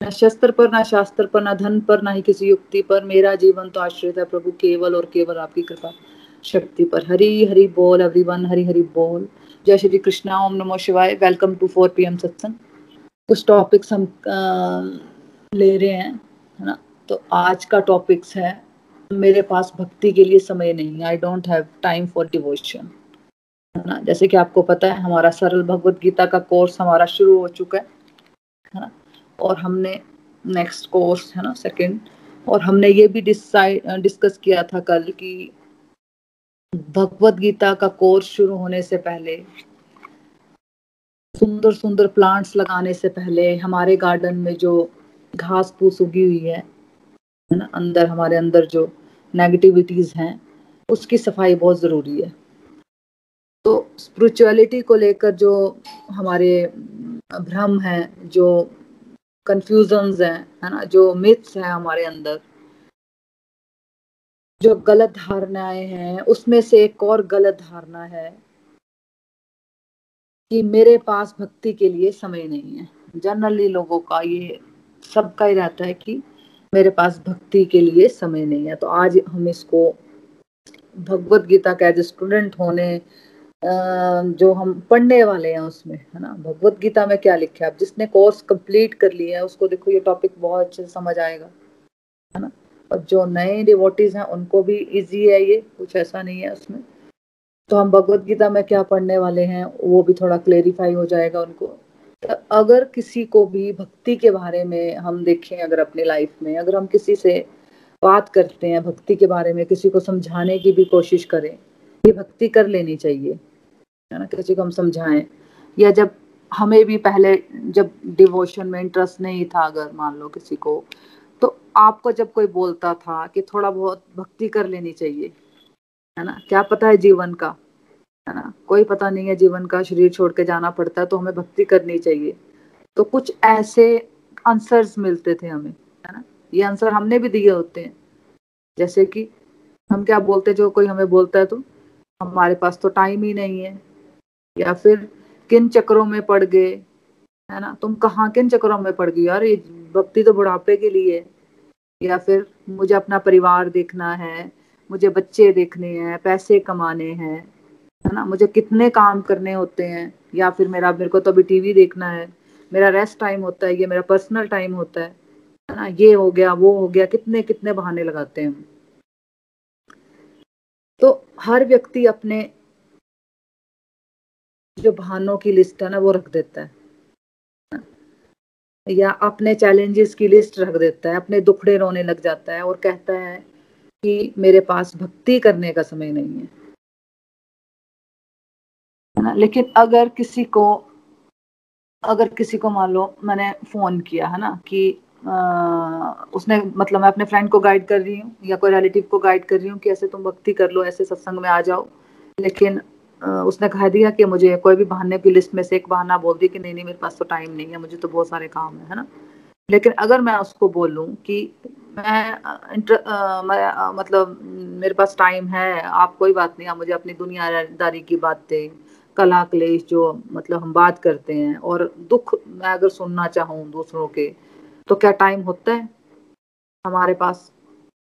न शस्त्र पर ना शास्त्र पर ना धन पर ना ही किसी युक्ति पर। मेरा जीवन तो आश्रित है प्रभु केवल और केवल आपकी कृपा। शक्ति पर। हरी हरी बोल एवरीवन हरी हरी बोल। जय श्री कृष्णा ओम नमो शिवाय। Welcome to four P M सत्संग कुछ टॉपिक्स हम आ, ले रहे हैं है ना? तो आज का टॉपिक्स है मेरे पास भक्ति के लिए समय नहीं I don't have time for devotion है ना? जैसे कि आपको पता है हमारा सरल भगवत गीता का कोर्स हमारा शुरू हो चुका है। है ना? और हमने नेक्स्ट कोर्स है ना सेकंड और हमने ये भी डिसाइड डिस्कस किया था कल कि भगवत गीता का कोर्स शुरू होने से पहले सुंदर सुंदर प्लांट्स लगाने से पहले हमारे गार्डन में जो घास फूस उगी हुई है ना, अंदर, हमारे अंदर जो नेगेटिविटीज हैं, उसकी सफ़ाई बहुत ज़रूरी है। तो स्पिरिचुअलिटी को लेकर जो हमारे भ्रम है, जो कंफ्यूजन हैं, है ना? जो मिथ्स हैं हमारे अंदर, जो गलत धारणाएँ हैं, उसमें से एक और गलत धारणा है कि मेरे पास भक्ति के लिए समय नहीं है। जनरली लोगों का ये सबका ही रहता है कि मेरे पास भक्ति के लिए समय नहीं है। तो आज हम इसको भगवत गीता का एज स्टूडेंट होने जो हम पढ़ने वाले हैं उसमें, है ना? भगवत गीता में क्या लिखा है? आप जिसने कोर्स कंप्लीट कर लिया है, उसको देखो ये टॉपिक बहुत अच्छे से समझ आएगा, है ना? और जो नए डिवोटीज हैं, उनको भी इजी है ये, कुछ ऐसा नहीं है उसमें। तो हम भगवत गीता में क्या पढ़ने वाले हैं, वो भी थोड़ा क्लेरिफाई हो जाएगा उनको। तो अगर किसी को भी भक्ति के बारे में हम देखें, अगर अपनी लाइफ में, अगर हम किसी से बात करते हैं, भक्ति के बारे में, किसी को समझाने की भी कोशिश करें, ये भक्ति कर लेनी चाहिए। है ना, किसी को हम समझाएँ। या जब हमें भी पहले जब डिवोशन में इंटरेस्ट नहीं था, अगर मान लो किसी को तो आपको जब कोई बोलता था कि थोड़ा बहुत भक्ति कर लेनी चाहिए, है ना? क्या पता है जीवन का, है ना? कोई पता नहीं है जीवन का, शरीर छोड़ के जाना पड़ता है तो हमें भक्ति करनी चाहिए। तो कुछ ऐसे आंसर्स मिलते थे हमें, है ना? ये आंसर हमने भी दिए होते हैं। जैसे कि हम क्या बोलते जो कोई हमें बोलता है तो हमारे पास तो टाइम ही नहीं है। या फिर किन चक्रों में पड़ गए, है ना? तुम कहाँ, किन चक्रों में पड़ गई? यार, ये भक्ति तो बुढ़ापे के लिए या फिर मुझे अपना परिवार देखना है, मुझे बच्चे देखने हैं, पैसे कमाने हैं, है ना? मुझे कितने काम करने होते हैं? या फिर मेरा, मेरे को तो अभी टीवी देखना है, मेरा रेस्ट टाइम होता है, ये मेरा पर्सनल टाइम होता है है ना? ये हो गया, वो हो गया, कितने कितने बहाने लगाते हैं तो हर व्यक्ति अपने जो बहानों की लिस्ट है ना वो रख देता है। या अपने चैलेंजेस की लिस्ट रख देता है अपने दुखड़े रोने लग जाता है और कहता है कि मेरे पास भक्ति करने का समय नहीं है। लेकिन अगर किसी को अगर किसी को मान लो मैंने फ़ोन किया है ना कि आ, उसने मतलब मैं अपने फ्रेंड को गाइड कर रही हूँ या कोई रिलेटिव को गाइड कर रही हूँ कि ऐसे तुम भक्ति कर लो ऐसे सत्संग में आ जाओ। लेकिन उसने कह दिया कि मुझे कोई भी बहाने की लिस्ट में से एक बहाना बोल दिया कि नहीं नहीं मेरे पास तो टाइम नहीं है मुझे तो बहुत सारे काम है है ना? लेकिन अगर मैं उसको बोलूँ कि मैं, इंटर, आ, मैं आ, मतलब मेरे पास टाइम है आप कोई बात नहीं आप मुझे अपनी दुनियादारी की बातें कला क्लेश जो मतलब हम बात करते हैं और दुख मैं अगर सुनना चाहूँ दूसरों के तो क्या टाइम होता है? हमारे पास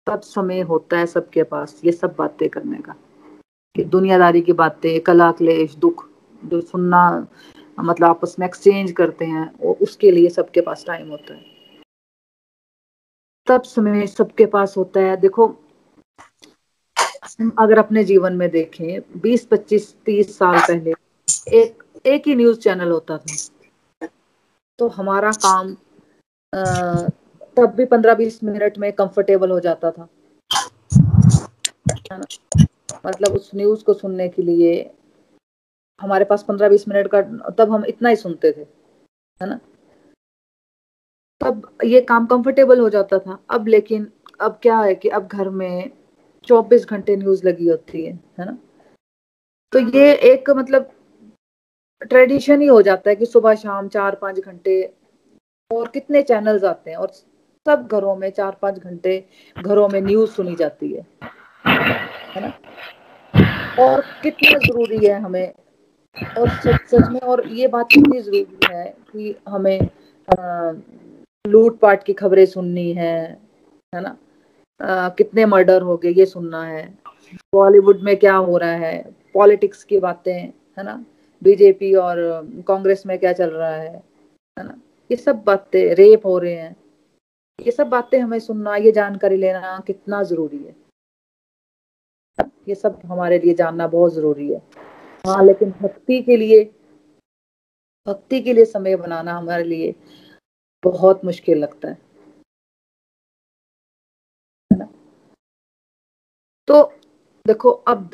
सब समय होता है सबके पास ये सब बातें करने का कि। दुनियादारी की बातें कला क्लेश दुख जो सुनना मतलब आपस में एक्सचेंज करते हैं वो उसके लिए सबके पास टाइम होता है। तब समय सबके पास होता है। देखो अगर अपने जीवन में देखें 20, 25, 30 साल पहले एक एक ही न्यूज़ चैनल होता था। तो हमारा काम आ, तब भी 15-20 मिनट में कंफर्टेबल हो जाता था। मतलब उस न्यूज़ को सुनने के लिए, हमारे पास पंद्रह बीस मिनट का, तब हम इतना ही सुनते थे, है ना? तब ये काम कंफर्टेबल हो जाता था, अब लेकिन, अब क्या है कि अब घर में चौबीस घंटे न्यूज़ लगी होती है है ना? तो ये एक मतलब ट्रेडिशन ही हो जाता है कि सुबह शाम चार पाँच घंटे, और कितने चैनल्स आते हैं, और सब घरों में चार पाँच घंटे घरों में न्यूज़ सुनी जाती है है ना? और कितना ज़रूरी है हमें। और सच सच में और ये बात कितनी ज़रूरी है कि हमें लूट पाट की खबरें सुननी है है ना? आ, कितने मर्डर हो गए ये सुनना है। बॉलीवुड में क्या हो रहा है? पॉलिटिक्स की बातें है ना? बीजेपी और कांग्रेस में क्या चल रहा है है ना? ये सब बातें रेप हो रहे हैं। ये सब बातें हमें सुनना ये जानकारी लेना कितना ज़रूरी है। ये सब हमारे लिए जानना बहुत ज़रूरी है। हाँ लेकिन भक्ति के लिए, भक्ति के लिए समय बनाना हमारे लिए बहुत मुश्किल लगता है। तो देखो, अब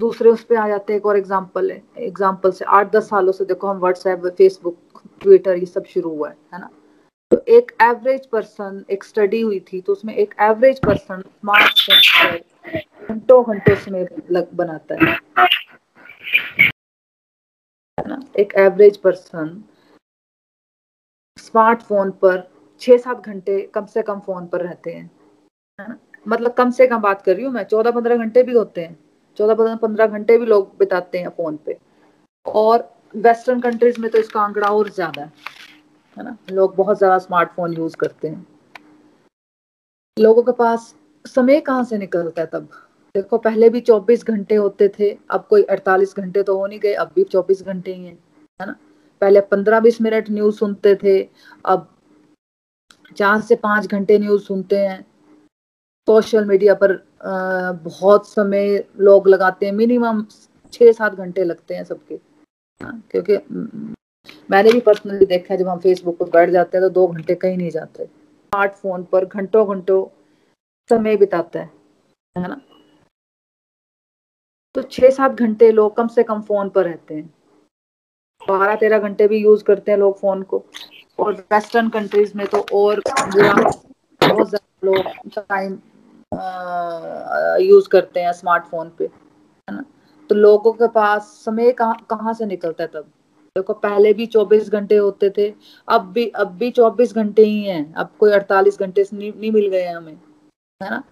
दूसरे उस पर आ जाते हैं, एक और एग्ज़ाम्पल है। एग्ज़ाम्पल से आठ दस सालों से देखो, हम व्हाट्सएप फेसबुक ट्विटर ये सब शुरू हुआ है है ना? तो एक एवरेज पर्सन एक स्टडी हुई थी तो उसमें एक एवरेज पर्सन स्मार्ट घंटों घंटों समय लग बनाता है। ना एक एवरेज पर्सन स्मार्टफ़ोन पर छह सात घंटे कम से कम फ़ोन पर रहते हैं। ना? मतलब कम से कम बात कर रही हूँ मैं चौदह पंद्रह घंटे भी होते हैं। चौदह पंद्रह घंटे भी लोग बिताते हैं फ़ोन पे। और वेस्टर्न कंट्रीज़ में तो इसका आंकड़ा और ज़्यादा है। है ना? लोग बहुत ज़्यादा स्मार्टफ़ोन यूज़ करते हैं। लोगों के पास समय कहाँ से निकलता है तब? देखो पहले भी 24 घंटे होते थे अब कोई 48 घंटे तो हो नहीं गए अब भी 24 घंटे ही हैं है ना? पहले 15-20 मिनट न्यूज़ सुनते थे अब चार से पाँच घंटे न्यूज़ सुनते हैं। सोशल मीडिया पर आ, बहुत समय लोग लगाते हैं मिनिमम छह सात घंटे लगते हैं सबके क्योंकि मैंने भी पर्सनली देखा है जब हम फेसबुक पर बैठ जाते हैं तो दो घंटे कहीं नहीं जाते। स्मार्टफ़ोन पर घंटों घंटों समय बिताता है है ना? तो छह सात घंटे लोग कम से कम फ़ोन पर रहते हैं। बारह तेरह घंटे भी यूज़ करते हैं लोग फ़ोन को। और वेस्टर्न कंट्रीज़ में तो और बहुत ज़्यादा लोग टाइम यूज़ करते हैं स्मार्टफ़ोन पे है ना? तो लोगों के पास समय कहाँ कहाँ से निकलता है तब? देखो पहले भी 24 घंटे होते थे अब भी अब भी 24 घंटे ही हैं। अब कोई 48 घंटे नहीं, नहीं मिल गए हमें है ना?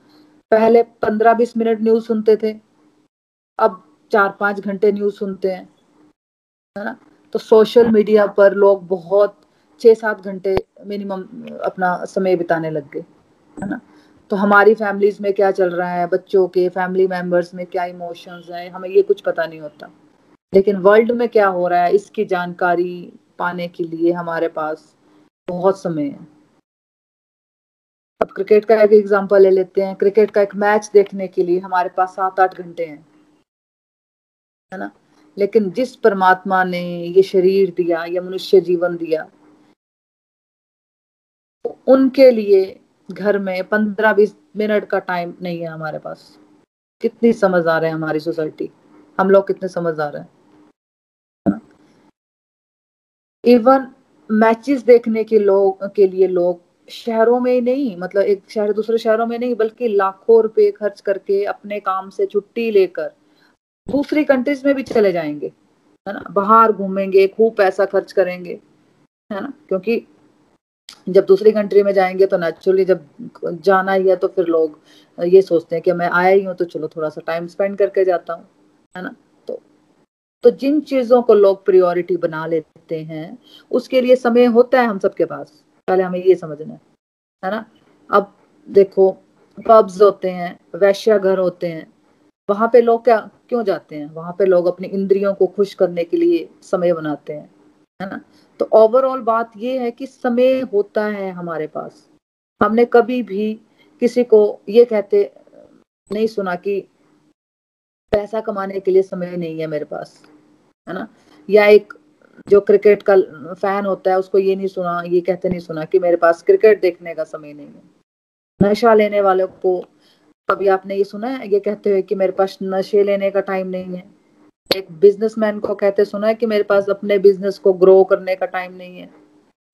पहले 15-20 मिनट न्यूज़ सुनते थे अब चार पाँच घंटे न्यूज़ सुनते हैं, है ना? तो सोशल मीडिया पर लोग बहुत छह सात घंटे मिनिमम अपना समय बिताने लग गए, है ना? तो हमारी फैमिलीज़ में क्या चल रहा है? बच्चों के फैमिली मेंबर्स में क्या इमोशंस हैं? हमें ये कुछ पता नहीं होता। लेकिन वर्ल्ड में क्या हो रहा है? इसकी जानकारी पाने के लिए हमारे पास बहुत समय है। अब क्रिकेट का एक एग्जांपल ले लेते हैं। क्रिकेट का एक मैच देखने के लिए हमारे पास सात आठ घंटे हैं। है ना? लेकिन जिस परमात्मा ने ये शरीर दिया, या मनुष्य जीवन दिया तो उनके लिए घर में पंद्रह बीस मिनट का टाइम नहीं है हमारे पास। कितनी समझदार है हमारी सोसाइटी? हम लोग कितने समझदार हैं? इवन मैचेस देखने के लोग, के लिए लोग शहरों में ही नहीं मतलब एक शहर दूसरे शहरों में नहीं, बल्कि लाखों रुपए खर्च करके अपने काम से छुट्टी लेकर दूसरी कंट्रीज़ में भी चले जाएँगे, है ना? बाहर घूमेंगे, खूब पैसा खर्च करेंगे, है ना? क्योंकि जब दूसरी कंट्री में जाएँगे तो नेचुरली जब जाना ही है तो फिर लोग ये सोचते हैं कि मैं आया ही हूँ तो चलो थोड़ा सा टाइम स्पेंड करके जाता हूँ, है ना? तो तो जिन चीज़ों को लोग प्रियोरिटी बना लेते हैं, उसके लिए समय होता है हम सबके पास। पहले हमें ये समझना है है ना? अब देखो पब्स होते हैं वैश्या घर होते हैं वहाँ पे लोग क्या, क्यों जाते हैं? वहाँ पे लोग अपनी इंद्रियों को खुश करने के लिए समय बनाते हैं, है ना? तो ओवरऑल बात ये है कि समय होता है हमारे पास। हमने कभी भी किसी को ये कहते, नहीं सुना कि पैसा कमाने के लिए समय नहीं है मेरे पास, है ना? या एक जो क्रिकेट का फ़ैन होता है, उसको ये नहीं सुना, ये कहते नहीं सुना कि मेरे पास क्रिकेट देखने का समय नहीं है। नशा लेने वालों को कभी आपने ये सुना है? ये कहते हुए कि मेरे पास नशे लेने का टाइम नहीं है। एक बिजनेसमैन को कहते सुना है कि मेरे पास अपने बिज़नेस को ग्रो करने का टाइम नहीं है।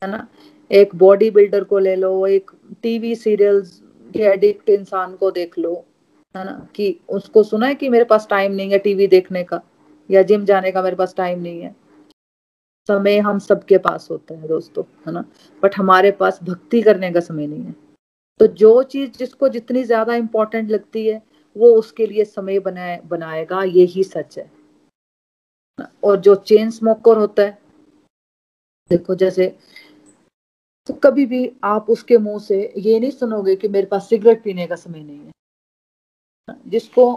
है ना? एक बॉडी बिल्डर को ले लो, एक टीवी सीरियल्स के एडिक्ट इंसान को देख लो। है ना? कि उसको सुना है कि मेरे पास टाइम नहीं है टीवी देखने का? या जिम जाने का मेरे पास टाइम नहीं है? समय हम सबके पास होता है दोस्तों, है ना? बट हमारे पास भक्ति करने का समय नहीं है। तो जो चीज़ जिसको जितनी ज़्यादा इंपॉर्टेंट लगती है, वो उसके लिए समय बनाए, बनाएगा ये ही सच है। और जो चेन स्मोकर होता है, देखो जैसे तो कभी भी आप उसके मुँह से ये नहीं सुनोगे कि मेरे पास सिगरेट पीने का समय नहीं है। जिसको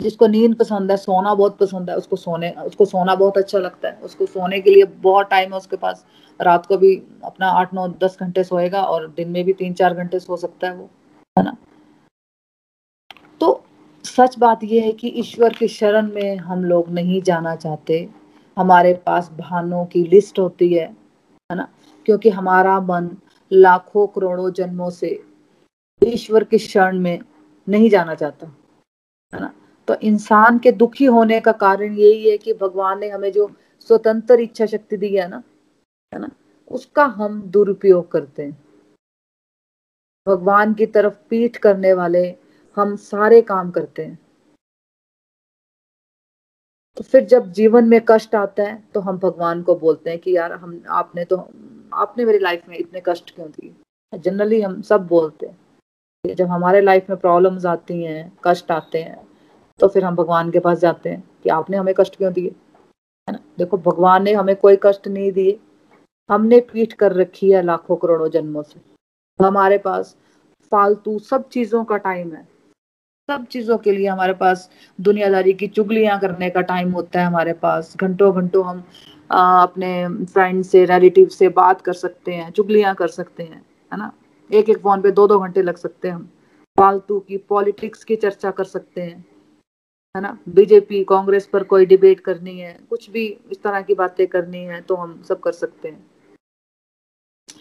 जिसको नींद पसंद है, सोना बहुत पसंद है, उसको सोने, उसको सोना बहुत अच्छा लगता है। उसको सोने के लिए बहुत टाइम है उसके पास। रात को भी अपना आठ, नौ, दस घंटे सोएगा और दिन में भी तीन, चार घंटे सो सकता है वो, है ना? तो सच बात यह है कि ईश्वर की शरण में हम लोग नहीं जाना चाहते। हमारे पास भानों की लिस्ट होती है है ना? क्योंकि हमारा मन लाखों करोड़ों जन्मों से ईश्वर की शरण में नहीं जाना चाहता, है ना? तो इंसान के दुखी होने का कारण यही है कि भगवान ने हमें जो स्वतंत्र इच्छा शक्ति दी है ना है ना, उसका हम दुरुपयोग करते हैं। भगवान की तरफ़ पीठ करने वाले हम सारे काम करते हैं। तो फिर जब जीवन में कष्ट आता है तो हम भगवान को बोलते हैं कि यार हम, आपने तो आपने मेरी लाइफ में इतने कष्ट क्यों दिए? जनरली हम सब बोलते हैं जब हमारे लाइफ में प्रॉब्लम्स आती हैं, कष्ट आते हैं तो फिर हम भगवान के पास जाते हैं कि आपने हमें कष्ट क्यों दिए? है ना? देखो भगवान ने हमें कोई कष्ट नहीं दिए। हमने पीठ कर रखी है लाखों करोड़ों जन्मों से। हमारे पास फालतू सब चीज़ों का टाइम है। सब चीज़ों के लिए हमारे पास दुनियादारी की चुगलियाँ करने का टाइम होता है हमारे पास। घंटों घंटों हम आ, अपने फ्रेंड से रिलेटिव से बात कर सकते हैं चुगलियाँ कर सकते हैं है ना? एक एक फ़ोन पे दो दो घंटे लग सकते हैं हम। फालतू की पॉलिटिक्स की चर्चा कर सकते हैं। है ना? बीजेपी, कांग्रेस पर कोई डिबेट करनी है, कुछ भी इस तरह की बातें करनी है तो हम सब कर सकते हैं।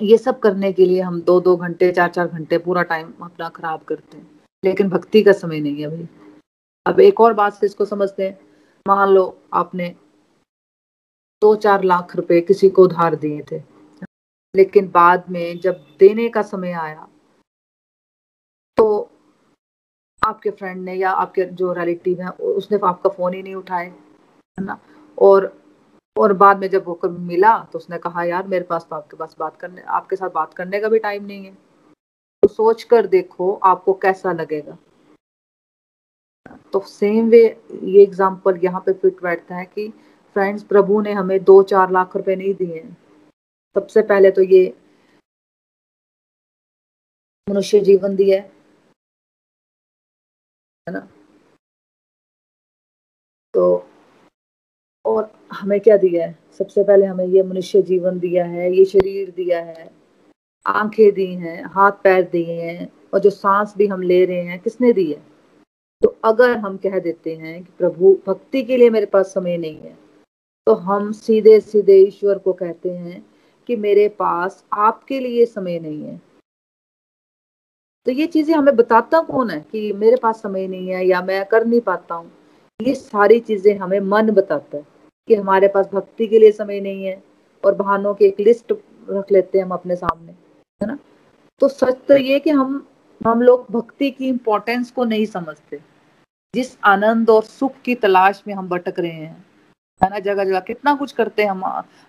ये सब करने के लिए हम दो दो घंटे चार चार घंटे पूरा टाइम अपना खराब करते हैं। लेकिन भक्ति का समय नहीं है भाई। अब एक और बात से इसको समझते हैं। मान लो आपने दो चार लाख रुपए किसी को उधार दिए थे, लेकिन बाद में जब देने का समय आया तो आपके फ्रेंड ने या आपके जो रिलेटिव है उसने आपका फ़ोन ही नहीं उठाए है ना? और और बाद में जब वो मिला तो उसने कहा, यार, मेरे पास तो आपके पास बात करने, आपके साथ बात करने का भी टाइम नहीं है। तो सोच कर देखो आपको कैसा लगेगा। तो सेम वे ये एग्ज़ाम्पल यहाँ पे फिट बैठता है कि फ्रेंड्स प्रभु ने हमें दो चार लाख रुपए नहीं दिए सबसे पहले तो ये मनुष्य जीवन दिया है। है ना? तो और हमें क्या दिया है? सबसे पहले हमें ये मनुष्य जीवन दिया है, ये शरीर दिया है, आँखें दी हैं, हाथ पैर दिए हैं, और जो सांस भी हम ले रहे हैं, किसने दी है? तो अगर हम कह देते हैं कि प्रभु, भक्ति के लिए मेरे पास समय नहीं है तो हम सीधे सीधे ईश्वर को कहते हैं कि मेरे पास आपके लिए समय नहीं है। तो ये चीज़ें हमें बताता कौन है कि मेरे पास समय नहीं है या मैं कर नहीं पाता हूँ? ये सारी चीज़ें हमें मन बताता है कि हमारे पास भक्ति के लिए समय नहीं है और बहानों की एक लिस्ट रख लेते हैं हम अपने सामने, है ना? तो सच तो ये कि हम हम लोग भक्ति की इम्पोर्टेंस को नहीं समझते। जिस आनंद और सुख की तलाश में हम भटक रहे हैं, है ना? जगह जगह कितना कुछ करते हैं हम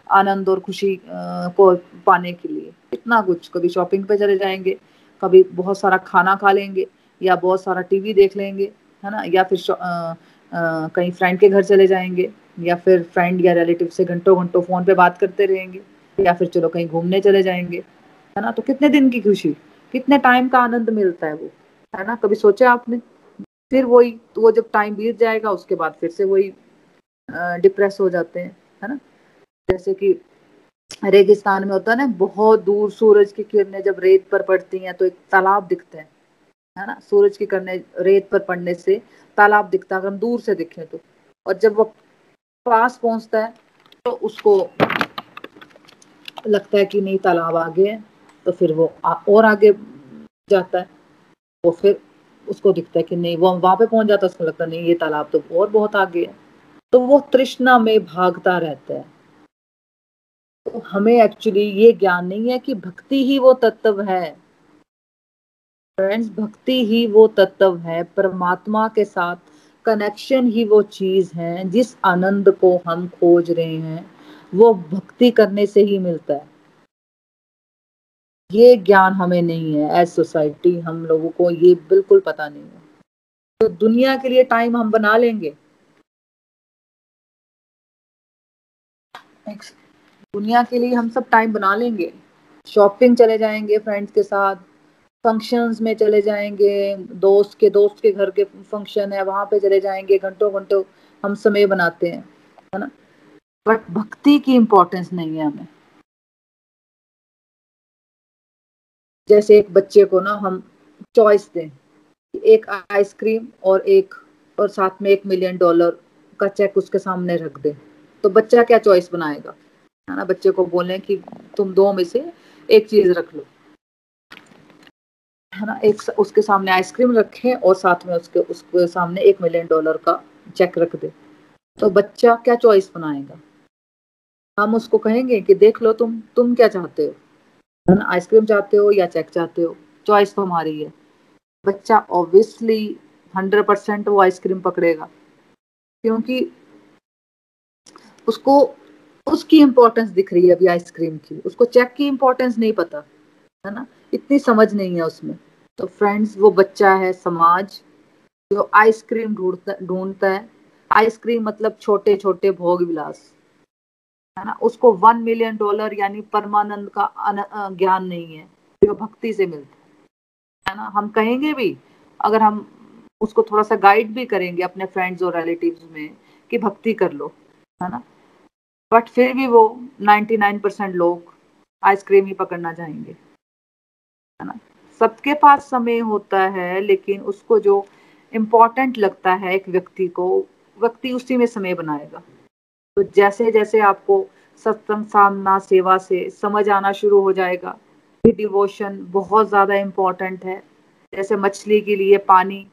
आनंद और खुशी को पाने के लिए। कितना कुछ, कभी शॉपिंग पे चले जाएँगे कभी बहुत सारा खाना खा लेंगे या बहुत सारा टीवी देख लेंगे है ना? या फिर आ, आ, कहीं फ्रेंड के घर चले जाएँगे या फिर फ्रेंड या रिलेटिव से घंटों घंटों फ़ोन पे बात करते रहेंगे या फिर चलो कहीं घूमने चले जाएँगे है ना? तो कितने दिन की खुशी कितने टाइम का आनंद मिलता है वो है ना? कभी सोचा आपने? फिर वही तो वो जब टाइम बीत जाएगा उसके बाद फिर से वही डिप्रेस हो जाते हैं है ना? जैसे कि रेगिस्तान में होता है ना, बहुत दूर सूरज की किरणें जब रेत पर पड़ती हैं तो एक तालाब दिखते हैं, है ना? सूरज की किरणें रेत पर पड़ने से तालाब दिखता है, अगर हम दूर से दिखे तो। और जब वो पास पहुँचता है तो उसको लगता है कि नहीं, तालाब आगे है तो फिर वो और आगे जाता है। वो फिर उसको दिखता है कि नहीं, वो वहाँ पे पहुँच जाता है, उसको लगता है, नहीं, ये तालाब तो और बहुत आगे है। तो वो तृष्णा में भागता रहता है। तो हमें एक्चुअली ये ज्ञान नहीं है कि भक्ति ही वो तत्व है। फ्रेंड्स भक्ति ही वो तत्व है, परमात्मा के साथ कनेक्शन ही वो चीज़ है, जिस आनंद को हम खोज रहे हैं, वो भक्ति करने से ही मिलता है। ये ज्ञान हमें नहीं है एज सोसाइटी हम लोगों को ये बिल्कुल पता नहीं है। तो दुनिया के लिए टाइम हम बना लेंगे। दुनिया के लिए हम सब टाइम बना लेंगे। शॉपिंग चले जाएँगे फ्रेंड्स के साथ फ़ंक्शंस में चले जाएँगे, दोस्त के दोस्त के घर के फ़ंक्शन है, वहाँ पे चले जाएँगे घंटों घंटों हम समय बनाते हैं, है ना? बट भक्ति की इम्पोर्टेंस नहीं है हमें। जैसे एक बच्चे को ना हम चॉइस दें एक आइसक्रीम और एक, और साथ में एक मिलियन डॉलर का चेक उसके सामने रख दे तो बच्चा क्या चॉइस बनाएगा? है ना, बच्चे को बोले कि तुम दो में से एक चीज़ रख लो। है ना, एक उसके सामने आइसक्रीम रखे और साथ में उसके उसके सामने एक मिलियन डॉलर का चेक रख दे। तो बच्चा क्या चॉइस बनाएगा? हम उसको कहेंगे कि देख लो तुम तुम क्या चाहते हो? है ना, आइसक्रीम चाहते हो या चेक चाहते हो? चॉइस तो हमारी है। बच्चा ऑब्वियसली हंड्रेड परसेंट वो आइसक्रीम पकड़ेगा। क्योंकि उसको उसकी इंपॉर्टेंस दिख रही है अभी आइसक्रीम की। उसको चेक की इंपॉर्टेंस नहीं पता, है ना? इतनी समझ नहीं है उसमें। तो फ्रेंड्स वो बच्चा है समाज, जो आइसक्रीम ढूंढता ढूंढता है। आइसक्रीम मतलब छोटे छोटे भोग विलास, है ना? उसको वन मिलियन डॉलर यानी परमानंद का ज्ञान नहीं है, जो भक्ति से मिलता है। ना? हम कहेंगे भी, अगर हम उसको थोड़ा सा गाइड भी करेंगे अपने फ्रेंड्स और रिलेटिव्स में, कि भक्ति कर लो, है ना? बट फिर भी वो 99 परसेंट लोग आइसक्रीम ही पकड़ना चाहेंगे। है ना? सबके पास समय होता है, लेकिन उसको जो इम्पोर्टेंट लगता है एक व्यक्ति को, व्यक्ति उसी में समय बनाएगा। तो जैसे जैसे आपको सत्संग सामना सेवा से समझ आना शुरू हो जाएगा डिवोशन बहुत ज़्यादा इम्पोर्टेंट है। जैसे मछली के लिए पानी,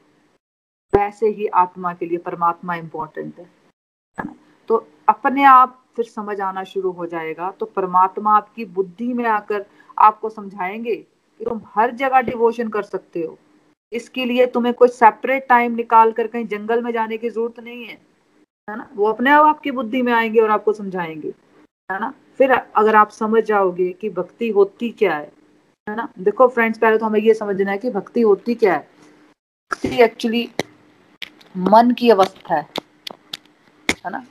वैसे ही आत्मा के लिए परमात्मा इम्पोर्टेंट है। तो अपने आप फिर समझ आना शुरू हो जाएगा। तो परमात्मा आपकी बुद्धि में आकर आपको समझाएँगे कि तुम हर जगह डिवोशन कर सकते हो। इसके लिए तुम्हें कोई सेपरेट टाइम निकाल कर कहीं जंगल में जाने की ज़रूरत नहीं है है ना? वो अपने आप आपकी बुद्धि में आएँगे और आपको समझाएँगे, है ना? फिर अगर आप समझ जाओगे कि भक्ति होती क्या है है ना? देखो फ्रेंड्स पहले तो हमें ये समझना है कि भक्ति होती क्या है। भक्ति एक्चुअली मन की अवस्था है है ना?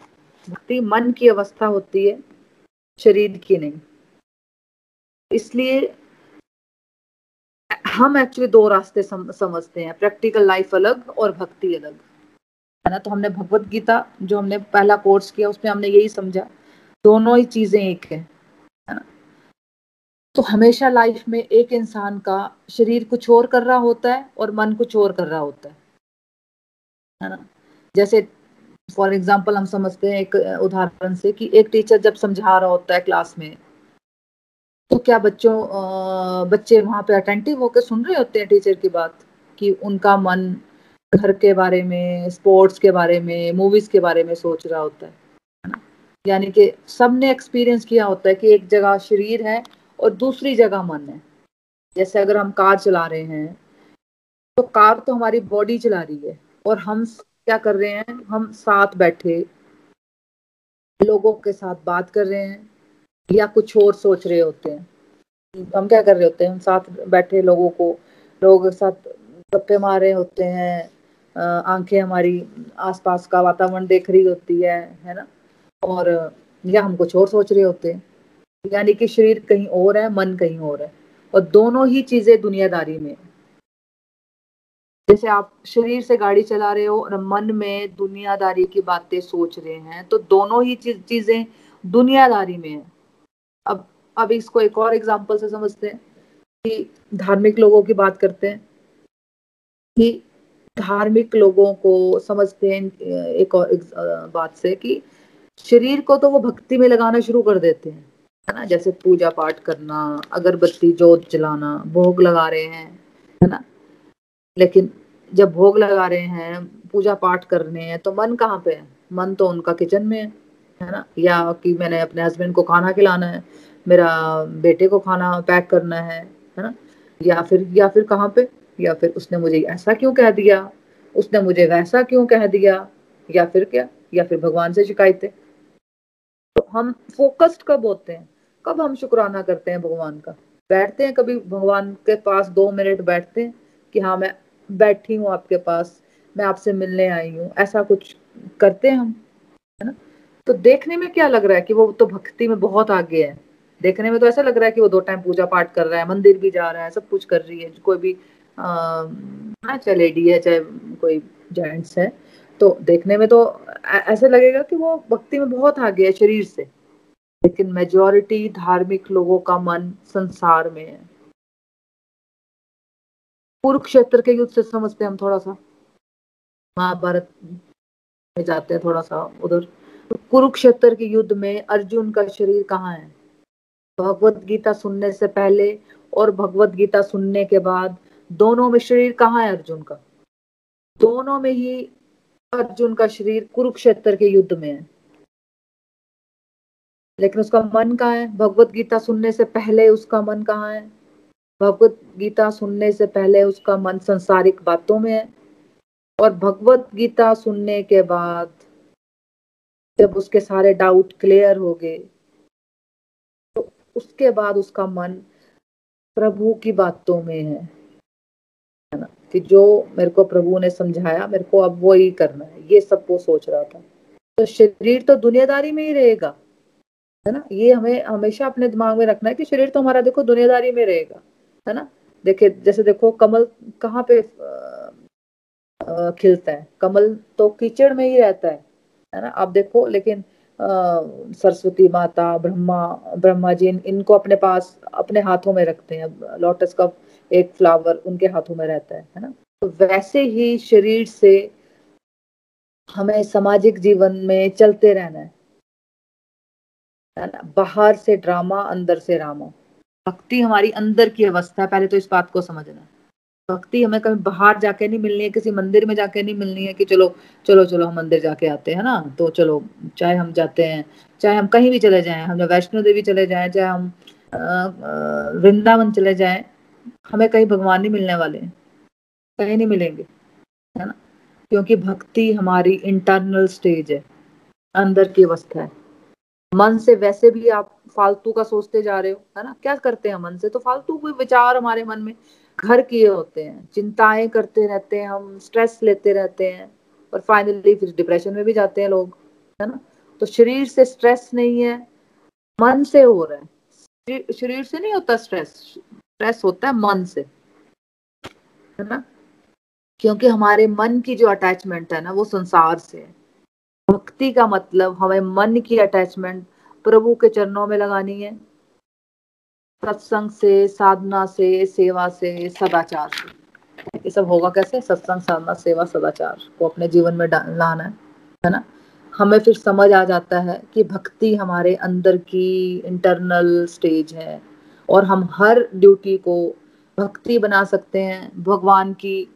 भक्ति मन की अवस्था होती है शरीर की नहीं। इसलिए हम एक्चुअली दो रास्ते सम, समझते हैं प्रैक्टिकल लाइफ अलग और भक्ति अलग। है ना तो हमने भगवत गीता जो हमने पहला कोर्स किया उसमें हमने यही समझा दोनों ही चीज़ें एक है तो हमेशा लाइफ में एक इंसान का शरीर कुछ और कर रहा होता है और मन कुछ और कर रहा होता है है ना। जैसे फॉर एग्ज़ाम्पल हम समझते हैं एक उदाहरण से कि एक टीचर जब समझा रहा होता है क्लास में तो क्या बच्चों बच्चे वहाँ पे अटेंटिव होकर सुन रहे होते हैं टीचर की बात? कि उनका मन घर के बारे में स्पोर्ट्स के बारे में मूवीज़ के बारे में सोच रहा होता है ना? यानी कि सबने एक्सपीरियंस किया होता है कि एक जगह शरीर है और दूसरी जगह मन है। जैसे अगर हम कार चला रहे हैं तो कार तो हमारी बॉडी चला रही है और हम क्या कर रहे हैं? हम साथ बैठे, लोगों के साथ बात कर रहे हैं, या कुछ और सोच रहे होते हैं। हम क्या कर रहे होते हैं? हम साथ बैठे लोगों को, लोगों के साथ गप्पे मार रहे होते हैं आँखें हमारी आसपास का वातावरण देख रही होती है है ना? और, या हम कुछ और सोच रहे होते हैं। यानी कि शरीर कहीं और है, मन कहीं और है। और दोनों ही चीज़ें दुनियादारी में जैसे आप शरीर से गाड़ी चला रहे हो और मन में दुनियादारी की बातें सोच रहे हैं तो दोनों ही चीज़ें दुनियादारी में है। अब अब इसको एक और एग्ज़ाम्पल से समझते हैं कि धार्मिक लोगों की बात करते हैं कि धार्मिक लोगों को समझते हैं एक और एक बात से कि शरीर को तो वो भक्ति में लगाना शुरू कर देते हैं, है ना? जैसे पूजा पाठ करना, अगरबत्ती जोत जलाना, भोग लगा रहे हैं, है ना? लेकिन जब भोग लगा रहे हैं, पूजा पाठ कर रहे हैं तो मन कहाँ पे है? मन तो उनका किचन में है ना? या कि मैंने अपने हस्बैंड को खाना खिलाना है, मेरा बेटे को खाना पैक करना है है ना? या फिर या फिर कहाँ पे? या फिर उसने मुझे ऐसा क्यों कह दिया? उसने मुझे वैसा क्यों कह दिया? या फिर क्या? या फिर भगवान से शिकायतें? तो हम फोकस्ड कब होते हैं? कब हम शुक्राना करते हैं भगवान का? बैठते हैं कभी, भगवान के पास दो मिनट बैठते हैं कि हाँ मैं बैठी हूँ आपके पास मैं आपसे मिलने आई हूँ ऐसा कुछ करते हैं हम है ना? तो देखने में क्या लग रहा है कि वो तो भक्ति में बहुत आगे है। देखने में तो ऐसा लग रहा है कि वो दो टाइम पूजा पाठ कर रहा है मंदिर भी जा रहा है सब कुछ कर रही है कोई भी आ, चाहे लेडी है चाहे कोई जेंट्स है। तो देखने में तो ऐसा लगेगा कि वो भक्ति में बहुत आगे है शरीर से। लेकिन मेजोरिटी धार्मिक लोगों का मन संसार में है। कुरुक्षेत्र के युद्ध से समझते हैं हम थोड़ा सा। महाभारत में जाते हैं थोड़ा सा उधर। तो कुरुक्षेत्र के युद्ध में अर्जुन का शरीर कहाँ है? भगवत गीता सुनने से पहले और भगवत गीता सुनने के बाद दोनों में शरीर कहाँ है अर्जुन का? दोनों में ही अर्जुन का शरीर कुरुक्षेत्र के युद्ध में है। लेकिन उसका मन कहाँ है? भगवत गीता सुनने से पहले उसका मन कहाँ है? भगवत गीता सुनने से पहले उसका मन संसारिक बातों में है और भगवत गीता सुनने के बाद जब उसके सारे डाउट क्लियर हो गए तो उसके बाद उसका मन प्रभु की बातों में है ना? कि जो मेरे को प्रभु ने समझाया, मेरे को अब वो ही करना है। ये सब वो सोच रहा था। तो शरीर तो दुनियादारी में ही रहेगा, है ना? ये हमें, हमेशा अपने दिमाग में रखना है कि शरीर तो हमारा देखो दुनियादारी में रहेगा। है ना? देखिए, जैसे देखो, कमल कहाँ पे खिलता है? कमल तो कीचड़ में ही रहता है है ना? आप देखो, लेकिन सरस्वती माता, ब्रह्मा ब्रह्मा जी इनको अपने पास, अपने हाथों में रखते हैं। लोटस का एक फ्लावर उनके हाथों में रहता है है ना? तो वैसे ही शरीर से हमें सामाजिक जीवन में चलते रहना है। है ना? बाहर से ड्रामा, अंदर से रामा। भक्ति हमारी अंदर की अवस्था है, पहले तो इस बात को समझना। भक्ति हमें कभी बाहर जाके नहीं मिलनी है, किसी मंदिर में जाके नहीं मिलनी है कि चलो चलो चलो हम मंदिर जाके आते हैं ना? तो चलो, चाहे हम जाते हैं, चाहे हम कहीं भी चले जाएँ, हम वैष्णो देवी चले जाएँ, चाहे हम वृंदावन चले जाएँ, हमें कहीं भगवान नहीं मिलने वाले कहीं नहीं मिलेंगे, है ना? क्योंकि भक्ति हमारी इंटरनल स्टेज है, अंदर की अवस्था है। मन से वैसे भी आप फालतू का सोचते जा रहे हो, है ना? क्या करते हैं मन से तो फालतू कोई विचार हमारे मन में घर किए होते हैं। चिंताएँ करते रहते हैं हम स्ट्रेस लेते रहते हैं और फाइनली फिर डिप्रेशन में भी जाते हैं लोग, है ना? तो शरीर से स्ट्रेस नहीं है, मन से हो रहा है। शरीर से नहीं होता स्ट्रेस स्ट्रेस होता है मन से, है ना? क्योंकि हमारे मन की जो अटैचमेंट है ना, वो संसार से है। भक्ति का मतलब हमें मन की अटैचमेंट प्रभु के चरणों में लगानी है। सत्संग से, साधना से, सेवा से, सदाचार से। ये सब होगा कैसे? सत्संग, साधना, सेवा, सदाचार को अपने जीवन में लाना है है ना? हमें फिर समझ आ जाता है कि भक्ति हमारे अंदर की इंटरनल स्टेज है और हम हर ड्यूटी को भक्ति बना सकते हैं, भगवान की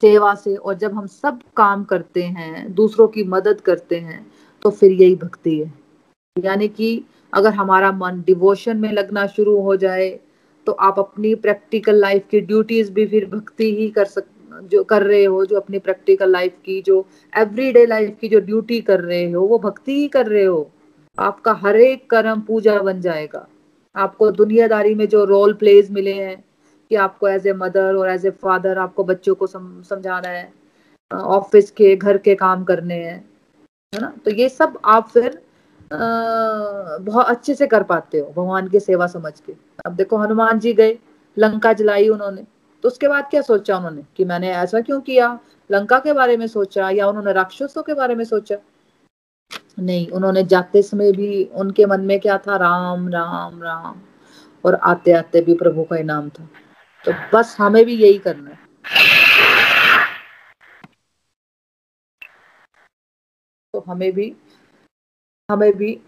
सेवा से। और जब हम सब काम करते हैं, दूसरों की मदद करते हैं तो फिर यही भक्ति है। यानी कि अगर हमारा मन डिवोशन में लगना शुरू हो जाए तो आप अपनी प्रैक्टिकल लाइफ की ड्यूटीज़ भी फिर भक्ति ही कर सक जो कर रहे हो जो अपनी प्रैक्टिकल लाइफ की जो एवरीडे लाइफ की जो ड्यूटी कर रहे हो वो भक्ति ही कर रहे हो। आपका हर एक कर्म पूजा बन जाएगा। आपको दुनियादारी में जो रोल प्लेज मिले हैं कि आपको एज ए मदर और एज ए फादर आपको बच्चों को सम, समझाना है ऑफ़िस के घर के काम करने हैं है ना? तो ये सब आप फिर बहुत अच्छे से कर पाते हो, भगवान की सेवा समझ के। अब देखो, हनुमान जी गए, लंका जलाई उन्होंने। तो उसके बाद क्या सोचा उन्होंने? कि मैंने ऐसा क्यों किया? लंका के बारे में सोचा या उन्होंने राक्षसों के बारे में सोचा? नहीं, उन्होंने जाते समय भी उनके मन में क्या था? राम राम राम। और आते आते भी प्रभु का इनाम था। तो बस हमें भी यही करना है। तो हमें भी हमें भी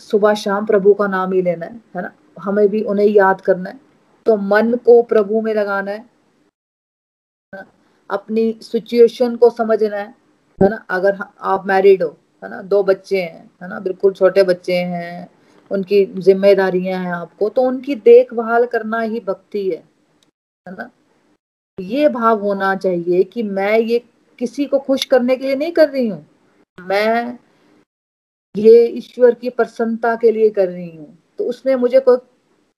सुबह शाम प्रभु का नाम ही लेना है है ना? हमें भी उन्हें याद करना है। तो मन को प्रभु में लगाना है अपनी सिचुएशन को समझना है है ना? अगर आप मैरिड हो, है ना? दो बच्चे हैं, है ना? बिल्कुल छोटे बच्चे हैं, उनकी जिम्मेदारियाँ हैं आपको तो उनकी देखभाल करना ही भक्ति है है ना? ये भाव होना चाहिए कि मैं ये किसी को खुश करने के लिए नहीं कर रही हूँ। मैं ये ईश्वर की प्रसन्नता के लिए कर रही हूँ। तो उसमें मुझे कोई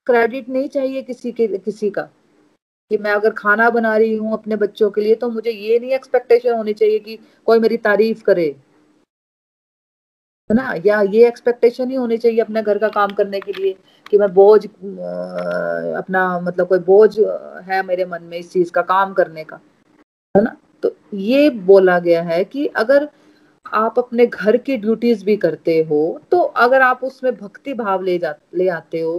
क्रेडिट नहीं चाहिए किसी के, किसी का कि मैं अगर खाना बना रही हूँ अपने बच्चों के लिए तो मुझे ये नहीं एक्सपेक्टेशन होनी चाहिए कि कोई मेरी तारीफ़ करे। है ना? या ये एक्सपेक्टेशन ही होनी चाहिए अपने घर का काम करने के लिए कि मैं बोझ अपना मतलब कोई बोझ है मेरे मन में इस चीज़ का काम करने का। है ना? तो ये बोला गया है कि अगर आप अपने घर की ड्यूटीज़ भी करते हो तो अगर आप उसमें भक्ति भाव ले जा, ले आते हो,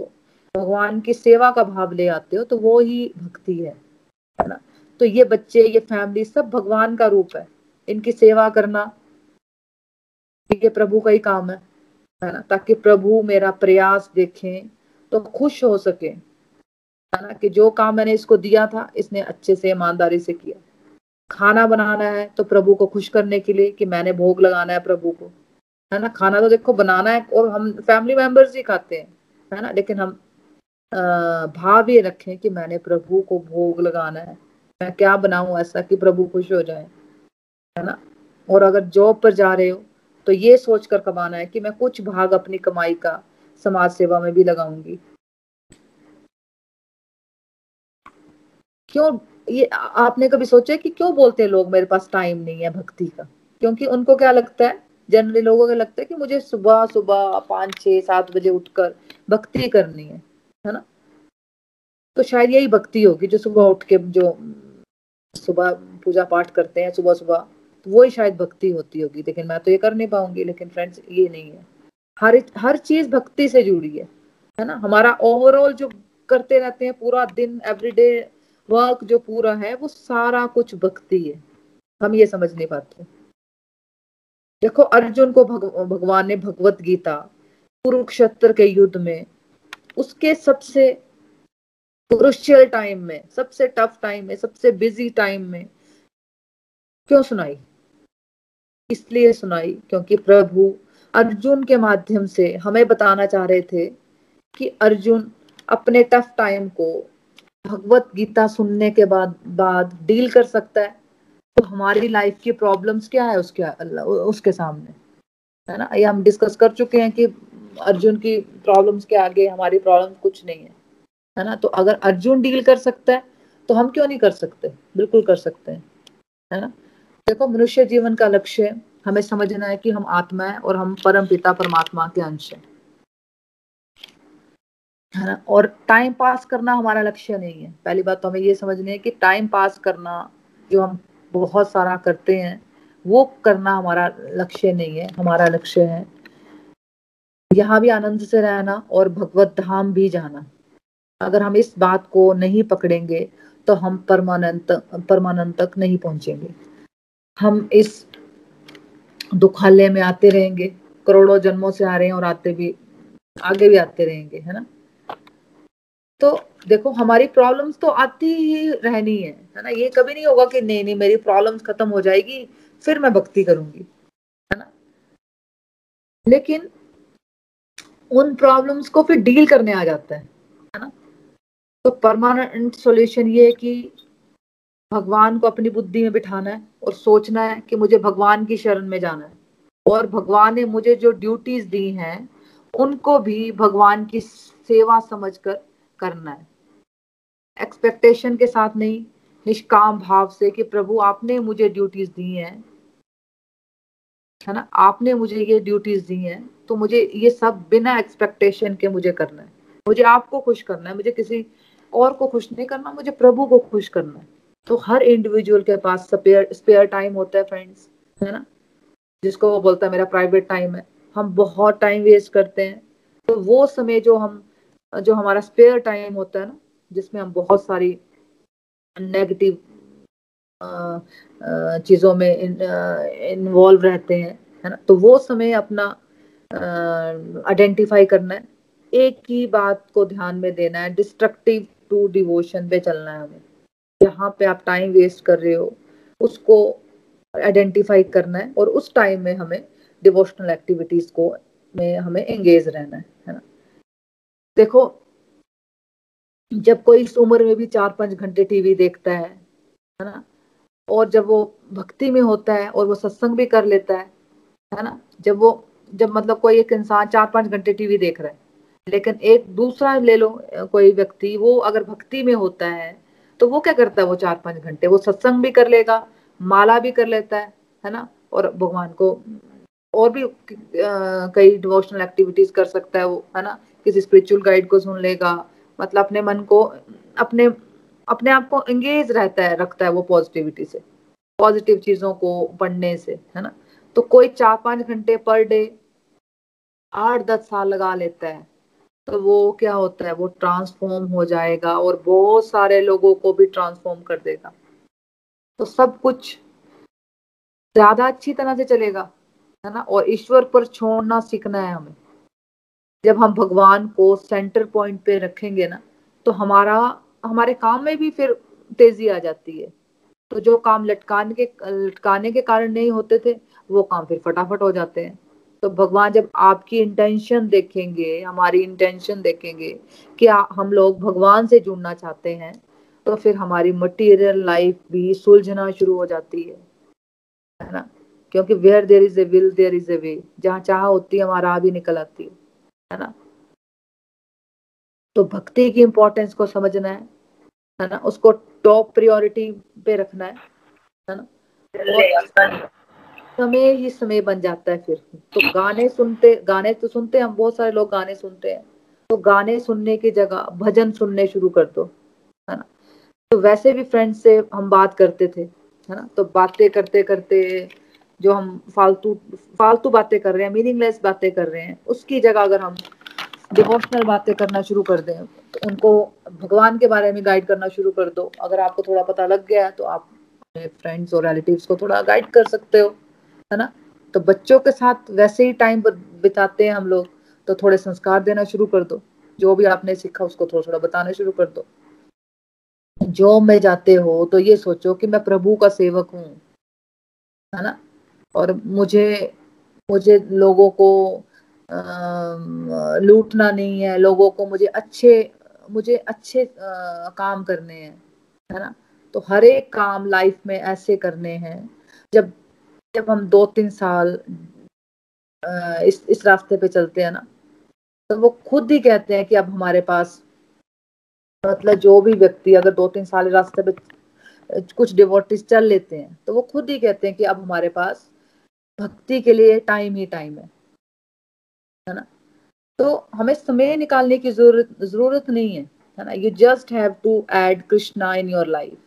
भगवान की सेवा का भाव ले आते हो तो वो ही भक्ति है ना? तो ये बच्चे, ये फैमिली सब भगवान का रूप है, इनकी सेवा करना, ये प्रभु का ही काम है है ना? ताकि प्रभु मेरा प्रयास देखें तो खुश हो सके, है ना? कि जो काम मैंने इसको दिया था, इसने अच्छे से, ईमानदारी से किया। खाना बनाना है तो प्रभु को खुश करने के लिए कि मैंने भोग लगाना है प्रभु को, है ना? खाना तो देखो बनाना है और हम फैमिली मेंबर्स ही खाते हैं, है ना? लेकिन हम भाव ये रखें कि मैंने प्रभु को भोग लगाना है, मैं क्या बनाऊँ ऐसा कि प्रभु खुश हो जाए, है ना? और अगर जॉब पर जा रहे हो तो ये सोच कर कमाना है कि मैं कुछ भाग अपनी कमाई का समाज सेवा में भी लगाऊँगी। क्यों ये आपने कभी सोचा कि क्यों बोलते हैं लोग, मेरे पास टाइम नहीं है भक्ति का? क्योंकि उनको क्या लगता है? जनरली लोगों को लगता है कि मुझे सुबह सुबह पाँच, छह, सात बजे उठकर भक्ति करनी है है ना? तो शायद यही भक्ति होगी जो सुबह उठ के जो सुबह पूजा पाठ करते हैं सुबह सुबह तो वही शायद भक्ति होती होगी। लेकिन मैं तो ये कर नहीं पाऊँगी, लेकिन फ्रेंड्स ये नहीं है। हर हर चीज़ भक्ति से जुड़ी है है ना? हमारा ओवरऑल जो करते रहते हैं पूरा दिन एवरीडे वर्क जो पूरा है वो सारा कुछ भक्ति है। हम ये समझ नहीं पाते देखो अर्जुन को भग, भगवान ने भगवत गीता कुरुक्षेत्र के युद्ध में उसके सबसे क्रुशियल टाइम में सबसे टफ टाइम में सबसे बिज़ी टाइम में क्यों सुनाई? इसलिए सुनाई क्योंकि प्रभु अर्जुन के माध्यम से हमें बताना चाह रहे थे कि अर्जुन अपने टफ टाइम को भगवत गीता सुनने के बाद बाद डील कर सकता है। तो हमारी लाइफ की प्रॉब्लम्स क्या है उसके उसके सामने? है ना? ये हम डिस्कस कर चुके हैं कि अर्जुन की प्रॉब्लम्स के आगे हमारी प्रॉब्लम कुछ नहीं है। है ना? तो अगर अर्जुन डील कर सकता है तो हम क्यों नहीं कर सकते? बिल्कुल कर सकते हैं। है ना? देखो, मनुष्य जीवन का लक्ष्य हमें समझना है कि हम आत्मा है और हम परम पिता, परमात्मा के अंश है। है ना? और टाइम पास करना हमारा लक्ष्य नहीं है। पहली बात तो हमें ये समझनी है कि टाइम पास करना जो हम बहुत सारा करते हैं, वो करना हमारा लक्ष्य नहीं है, हमारा लक्ष्य है। यहाँ भी आनंद से रहना और भगवत धाम भी जाना। अगर हम इस बात को नहीं पकड़ेंगे तो हम परमानंत परमानंत तक नहीं पहुँचेंगे। हम इस दुखालय में आते रहेंगे, करोड़ों जन्मों से आ रहे हैं और आते भी, आगे भी आते रहेंगे, है ना? तो देखो, हमारी प्रॉब्लम्स तो आती ही रहनी है है ना? ये कभी नहीं होगा कि नहीं नहीं, मेरी प्रॉब्लम्स खत्म हो जाएगी, फिर मैं भक्ति करूँगी, है ना? लेकिन उन प्रॉब्लम्स को फिर डील करने आ जाता है है ना? तो परमानेंट सॉल्यूशन ये है कि भगवान को अपनी बुद्धि में बिठाना है और सोचना है कि मुझे भगवान की शरण में जाना है। और भगवान ने मुझे जो ड्यूटीज़ दी हैं, उनको भी भगवान की सेवा समझकर करना है। एक्सपेक्टेशन के साथ नहीं, निष्काम भाव से कि प्रभु आपने मुझे ड्यूटीज़ दी हैं। है ना? आपने मुझे ये ड्यूटीज़ दी हैं तो मुझे ये सब बिना एक्सपेक्टेशन के मुझे करना है। मुझे आपको खुश करना है, मुझे किसी और को खुश नहीं करना, मुझे प्रभु को खुश करना है। तो हर इंडिविजुअल के पास स्पेयर स्पेयर टाइम होता है फ्रेंड्स है ना? जिसको वो बोलता है, मेरा प्राइवेट टाइम है। हम बहुत टाइम वेस्ट करते हैं। तो वो समय जो हम जो हमारा स्पेयर टाइम होता है ना, जिसमें हम बहुत सारी नेगेटिव चीज़ों में इन्वॉल्व रहते हैं, है ना? तो वो समय अपना आइडेंटिफाई करना है। एक ही बात को ध्यान में देना है डिस्ट्रक्टिव टू डिवोशन पे चलना है हमें। जहाँ पे आप टाइम वेस्ट कर रहे हो, उसको आइडेंटिफाई करना है और उस टाइम में हमें डिवोशनल एक्टिविटीज़ को में हमें एंगेज रहना है है ना? देखो, जब कोई इस उम्र में भी चार पाँच घंटे टीवी देखता है है ना, और जब वो भक्ति में होता है और वो सत्संग भी कर लेता है है ना, जब वो, जब मतलब कोई एक इंसान चार पाँच घंटे टीवी देख रहा है, लेकिन एक दूसरा ले लो कोई व्यक्ति, वो अगर भक्ति में होता है तो वो क्या करता है वो चार पाँच घंटे? वो सत्संग भी कर लेगा, माला भी कर लेता है है ना, और भगवान को और भी कई डिवोशनल एक्टिविटीज़ कर सकता है वो, है ना किसी स्पिरिचुअल गाइड को सुन लेगा। मतलब अपने मन को, अपने अपने आप को एंगेज रहता है, रखता है वो पॉजिटिविटी से पॉजिटिव चीज़ों को पढ़ने से, है ना? तो कोई चार पाँच घंटे पर डे आठ दस साल लगा लेता है तो वो क्या होता है? वो ट्रांसफॉर्म हो जाएगा और बहुत सारे लोगों को भी ट्रांसफॉर्म कर देगा। तो सब कुछ ज़्यादा अच्छी तरह से चलेगा, है ना? और ईश्वर पर छोड़ना सीखना है हमें। जब हम भगवान को सेंटर पॉइंट पे रखेंगे ना तो हमारा, हमारे काम में भी फिर तेज़ी आ जाती है। तो जो काम लटकाने के लटकाने के कारण नहीं होते थे, वो काम फिर फटाफट हो जाते हैं। तो भगवान जब आपकी इंटेंशन देखेंगे, हमारी इंटेंशन देखेंगे कि हम लोग भगवान से जुड़ना चाहते हैं तो फिर हमारी मटीरियल लाइफ भी सुलझना शुरू हो जाती है। है ना? क्योंकि where there is a will there is a way जहाँ चाह होती है हमारा भी निकल आती है। है ना? तो भक्ति की इंपॉर्टेंस को समझना है है ना? उसको टॉप प्रायोरिटी पे रखना है है ना? समय ही समय बन जाता है फिर। तो गाने सुनते गाने तो सुनते हम बहुत सारे लोग गाने सुनते हैं। तो गाने सुनने की जगह भजन सुनने शुरू कर दो है ना? तो वैसे भी फ्रेंड्स से हम बात करते थे है ना? तो बातें करते करते जो हम फालतू फालतू बातें कर रहे हैं मीनिंगलेस बातें कर रहे हैं, उसकी जगह अगर हम डिवोशनल बातें करना शुरू कर दें तो उनको भगवान के बारे में गाइड करना शुरू कर दो। अगर आपको थोड़ा पता लग गया है तो आप अपने फ्रेंड्स और रिलेटिव्स को थोड़ा गाइड कर सकते हो, है ना? तो बच्चों के साथ वैसे ही टाइम बिताते हैं हम लोग तो थोड़े संस्कार देना शुरू कर दो। जो भी आपने सीखा, उसको थोड़ा थोड़ा बताना शुरू कर दो। जॉब में जाते हो तो ये सोचो कि मैं प्रभु का सेवक हूँ, है ना? और मुझे मुझे लोगों को लूटना नहीं है, लोगों को मुझे अच्छे मुझे अच्छे काम करने हैं, है ना? तो हर एक काम लाइफ में ऐसे करने हैं, जब जब हम दो तीन साल इस इस रास्ते पे चलते हैं ना तो वो खुद ही कहते हैं कि अब हमारे पास मतलब जो भी व्यक्ति अगर दो तीन साल रास्ते पे कुछ डिवोटिस चल लेते हैं तो वो खुद ही कहते हैं कि अब हमारे पास भक्ति के लिए टाइम ही टाइम है। है ना? तो हमें समय निकालने की ज़रूरत ज़रूरत नहीं है है ना? You just have to add Krishna in your life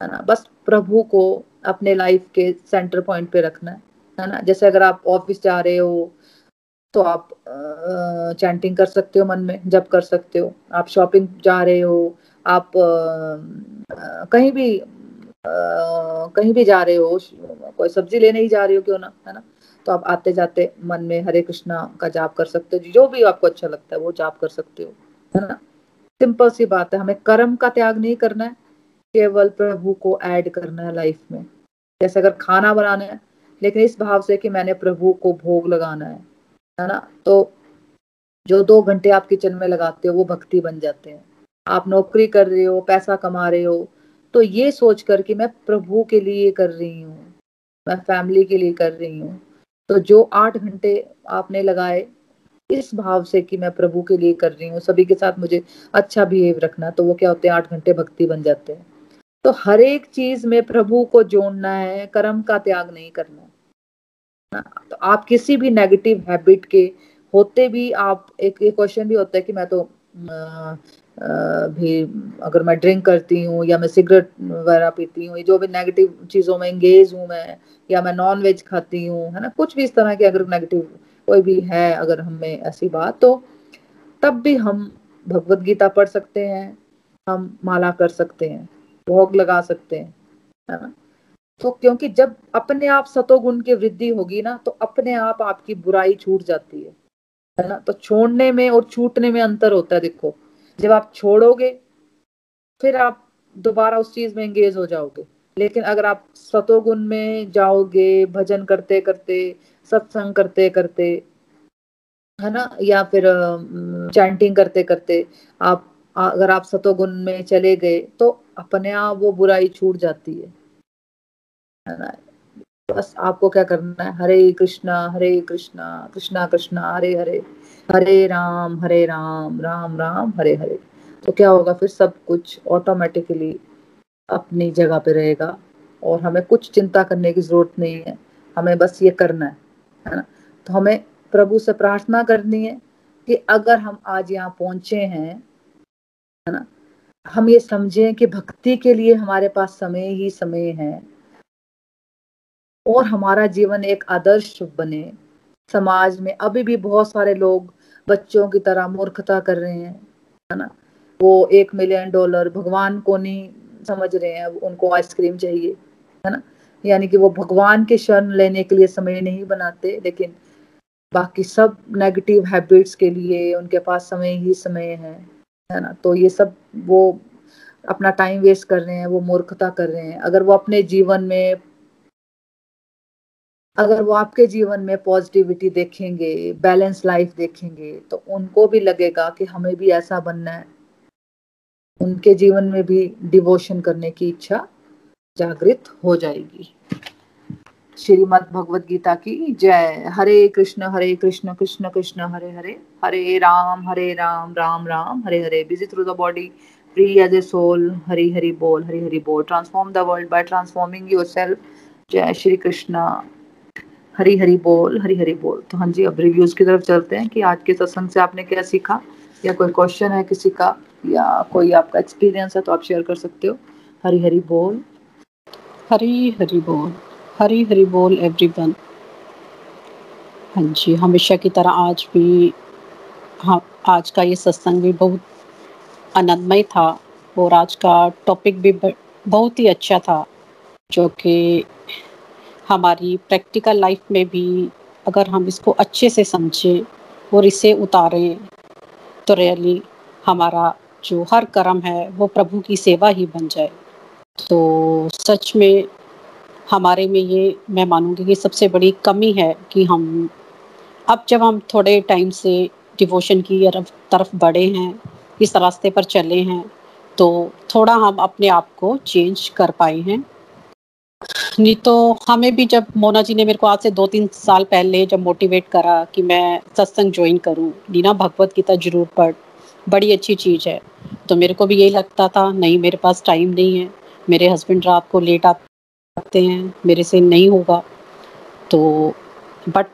है ना? बस प्रभु को अपने लाइफ के सेंटर पॉइंट पे रखना है ना? जैसे अगर आप ऑफ़िस जा रहे हो तो आप चैंटिंग कर सकते हो मन में जब कर सकते हो। आप शॉपिंग जा रहे हो आप आ, कहीं भी कहीं भी जा रहे हो, कोई सब्ज़ी लेने ही जा रहे हो क्यों ना, है ना? तो आप आते जाते मन में हरे कृष्णा का जाप कर सकते हो, जो भी आपको अच्छा लगता है, वो जाप कर सकते हो, है ना? सिंपल सी बात है, हमें कर्म का त्याग नहीं करना है, केवल प्रभु को ऐड करना है लाइफ में। जैसे अगर खाना बनाना है, लेकिन इस भाव से कि मैंने प्रभु को भोग लगाना है है ना? तो जो दो घंटे आप किचन में लगाते हो, वो भक्ति बन जाते हैं। आप नौकरी कर रहे हो, पैसा कमा रहे हो तो ये सोच कर कि मैं प्रभु के लिए कर रही हूँ, मैं फैमिली के लिए कर रही हूँ तो जो आठ घंटे आपने लगाए, इस भाव से कि मैं प्रभु के लिए कर रही हूँ, सभी के साथ मुझे अच्छा बिहेव रखना तो वो क्या होते हैं, आठ घंटे भक्ति बन जाते हैं। तो हर एक चीज़ में प्रभु को जोड़ना है, कर्म का त्याग नहीं करना। तो आप किसी भी नेगेटिव हैबिट के होते भी आप, एक क्वेश्चन भी होता है कि मैं तो भी अगर मैं ड्रिंक करती हूँ या मैं सिगरेट वगैरह पीती हूँ जो भी नेगेटिव चीज़ों में इंगेज हूँ मैं, या मैं नॉन वेज खाती हूँ, है ना? कुछ भी इस तरह की अगर नेगेटिव कोई भी है अगर हमें ऐसी बात तो तब भी हम भगवत गीता पढ़ सकते हैं, हम माला कर सकते हैं, भोग लगा सकते हैं, है ना? तो क्योंकि जब अपने आप सतोगुण की वृद्धि होगी ना तो अपने आप आपकी बुराई छूट जाती है है ना? तो छोड़ने में और छूटने में अंतर होता है, देखो। जब आप छोड़ोगे, फिर आप दोबारा उस चीज़ में एंगेज हो जाओगे। लेकिन अगर आप सतोगुण में जाओगे, भजन करते करते, सत्संग करते करते, है ना, या फिर चैंटिंग करते करते आप, अगर आप सतोगुण में चले गए तो अपने आप वो बुराई छूट जाती है। है ना? बस आपको क्या करना है? हरे कृष्णा हरे कृष्णा कृष्णा कृष्णा, हरे हरे। हरे राम हरे राम राम राम, हरे हरे। तो क्या होगा, फिर सब कुछ ऑटोमेटिकली अपनी जगह पे रहेगा और हमें कुछ चिंता करने की ज़रूरत नहीं है। हमें बस ये करना है है ना? तो हमें प्रभु से प्रार्थना करनी है कि अगर हम आज यहाँ पहुँचे हैं, है ना? हम ये समझें कि भक्ति के लिए हमारे पास समय ही समय है। और हमारा जीवन एक आदर्श बने। समाज में अभी भी बहुत सारे लोग बच्चों की तरह मूर्खता कर रहे हैं, है ना? वो एक मिलियन डॉलर भगवान को नहीं समझ रहे हैं उनको आइसक्रीम चाहिए, है ना? यानी कि वो भगवान के शरण लेने के लिए समय नहीं बनाते, लेकिन बाकी सब नेगेटिव हैबिट्स के लिए उनके पास समय ही समय है है ना? तो ये सब वो अपना टाइम वेस्ट कर रहे हैं, वो मूर्खता कर रहे हैं। अगर वो अपने जीवन में अगर वो आपके जीवन में पॉजिटिविटी देखेंगे बैलेंस लाइफ देखेंगे तो उनको भी लगेगा कि हमें भी ऐसा बनना है। उनके जीवन में भी डिवोशन करने की इच्छा जागृत हो जाएगी। श्रीमद भगवत गीता की जय। Hare Krishna Hare Krishna Krishna Krishna, Hare Hare. Hare Ram Hare Ram Ram Ram. Hare Hare busy through the body free as a soul Hari Hari बोल, हरी हरी बोल। Transform the world by transforming yourself जय श्री कृष्ण। हरी हरी बोल हरी हरी बोल। तो हाँ जी, अब reviews की तरफ़ चलते हैं कि आज के सत्संग से आपने क्या सीखा? या कोई क्वेश्चन है किसी का? या कोई आपका एक्सपीरियंस है तो आप शेयर कर सकते हो। हरी हरी बोल। हरी हरी बोल। हरी हरी बोल एवरीवन हाँ जी, हमेशा की तरह आज भी हाँ आज का ये सत्संग भी बहुत आनंदमय था और आज का टॉपिक भी बहुत ही अच्छा था, जो कि हमारी प्रैक्टिकल लाइफ में भी अगर हम इसको अच्छे से समझें और इसे उतारें तो रियली हमारा जो हर कर्म है, वो प्रभु की सेवा ही बन जाए। तो सच में हमारे में ये, मैं मानूँगी कि सबसे बड़ी कमी है कि हम, अब जब हम थोड़े टाइम से डिवोशन की तरफ़ बढ़े हैं, इस रास्ते पर चले हैं तो थोड़ा हम अपने आप को चेंज कर पाए हैं। नहीं तो हमें भी जब मोना जी ने मेरे को आज से दो तीन साल पहले जब मोटिवेट करा कि मैं सत्संग ज्वाइन करूँ, नीना भगवत गीता ज़रूर पढ़, बड़ी अच्छी चीज़ है। तो मेरे को भी यही लगता था, नहीं, मेरे पास टाइम नहीं है, मेरे हस्बैंड रात को लेट आते हैं, मेरे से नहीं होगा। तो बट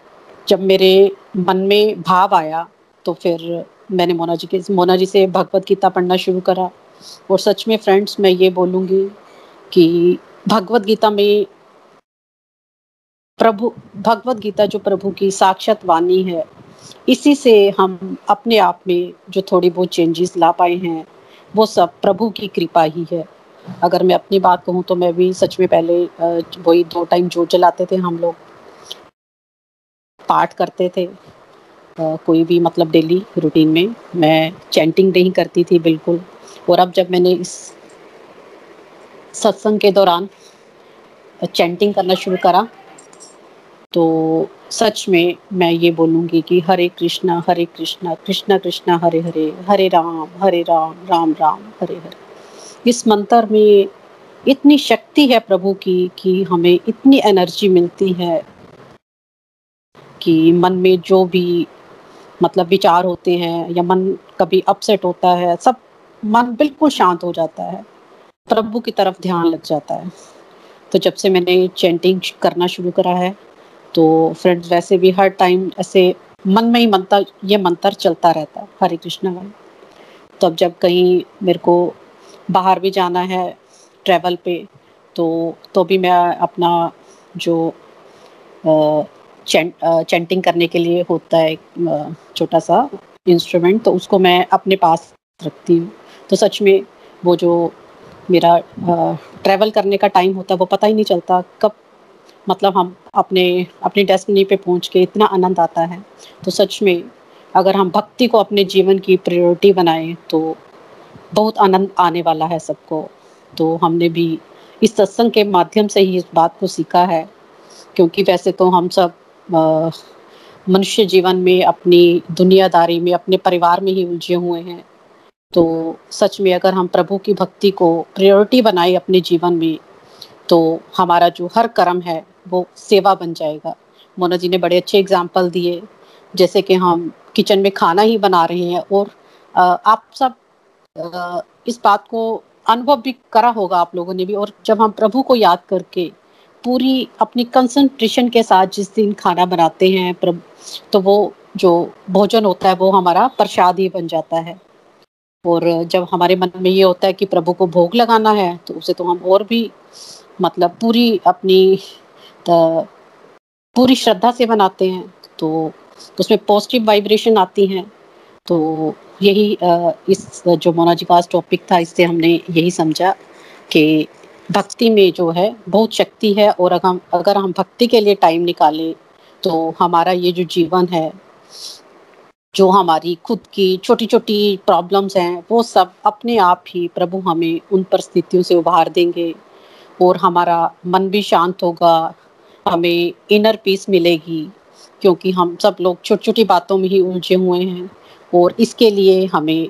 जब मेरे मन में भाव आया तो फिर मैंने मोना जी के, मोना जी से भगवत गीता पढ़ना शुरू करा। और सच में फ्रेंड्स मैं ये बोलूँगी कि भगवत गीता में प्रभु भगवत गीता जो प्रभु की साक्षात वाणी है, इसी से हम अपने आप में जो थोड़ी बहुत चेंजेस ला पाए हैं, वो सब प्रभु की कृपा ही है। अगर मैं अपनी बात कहूँ तो मैं भी सच में पहले वही दो टाइम जो चलाते थे हम लोग, पाठ करते थे। कोई भी मतलब डेली रूटीन में मैं चैंटिंग नहीं करती थी बिल्कुल। और अब जब मैंने इस सत्संग के दौरान चैंटिंग करना शुरू करा। तो सच में मैं ये बोलूँगी कि हरे कृष्णा हरे कृष्णा कृष्णा कृष्णा, हरे हरे हरे राम हरे राम राम राम, हरे हरे। इस मंत्र में इतनी शक्ति है प्रभु की, कि हमें इतनी एनर्जी मिलती है कि मन में जो भी मतलब विचार होते हैं या मन कभी अपसेट होता है, सब मन बिल्कुल शांत हो जाता है। प्रभु की तरफ़ ध्यान लग जाता है। तो जब से मैंने चैंटिंग करना शुरू करा है तो फ्रेंड्स वैसे भी हर टाइम ऐसे मन में ही मंत्र, ये मंत्र चलता रहता है, हरे कृष्णा वाले। तो अब जब कहीं मेरे को बाहर भी जाना है ट्रैवल पे तो तो भी मैं अपना जो चैंट चैंटिंग करने के लिए होता है छोटा सा इंस्ट्रूमेंट तो उसको मैं अपने पास रखती हूँ। तो सच में वो जो मेरा ट्रैवल करने का टाइम होता है, वो पता ही नहीं चलता कब मतलब हम अपने, अपनी डेस्टिनी पे पहुँच के इतना आनंद आता है। तो सच में, अगर हम भक्ति को अपने जीवन की प्रायोरिटी बनाएँ तो बहुत आनंद आने वाला है सबको। तो हमने भी इस सत्संग के माध्यम से ही इस बात को सीखा है, क्योंकि वैसे तो हम सब मनुष्य जीवन में अपनी दुनियादारी में, अपने परिवार में ही उलझे हुए हैं। तो सच में अगर हम प्रभु की भक्ति को प्रायोरिटी बनाए अपने जीवन में तो हमारा जो हर कर्म है, वो सेवा बन जाएगा। मोना जी ने बड़े अच्छे एग्ज़ाम्पल दिए, जैसे कि हम किचन में खाना ही बना रहे हैं और आप सब इस बात को अनुभव भी करा होगा आप लोगों ने भी। और जब हम प्रभु को याद करके पूरी अपनी कंसंट्रेशन के साथ जिस दिन खाना बनाते हैं तो वो जो भोजन होता है, वो हमारा प्रसाद ही बन जाता है। और जब हमारे मन में ये होता है कि प्रभु को भोग लगाना है तो उसे तो हम और भी मतलब पूरी अपनी पूरी श्रद्धा से बनाते हैं। तो उसमें पॉजिटिव वाइब्रेशन आती हैं। तो यही इस जो मोना जी का टॉपिक था, इससे हमने यही समझा कि भक्ति में जो है, बहुत शक्ति है और अगर हम अगर हम भक्ति के लिए टाइम निकालें तो हमारा ये जो जीवन है जो हमारी खुद की छोटी छोटी प्रॉब्लम्स हैं, वो सब अपने आप ही प्रभु हमें उन परिस्थितियों से उभार देंगे और हमारा मन भी शांत होगा, हमें इनर पीस मिलेगी, क्योंकि हम सब लोग छोटी छोटी बातों में ही उलझे हुए हैं और इसके लिए हमें,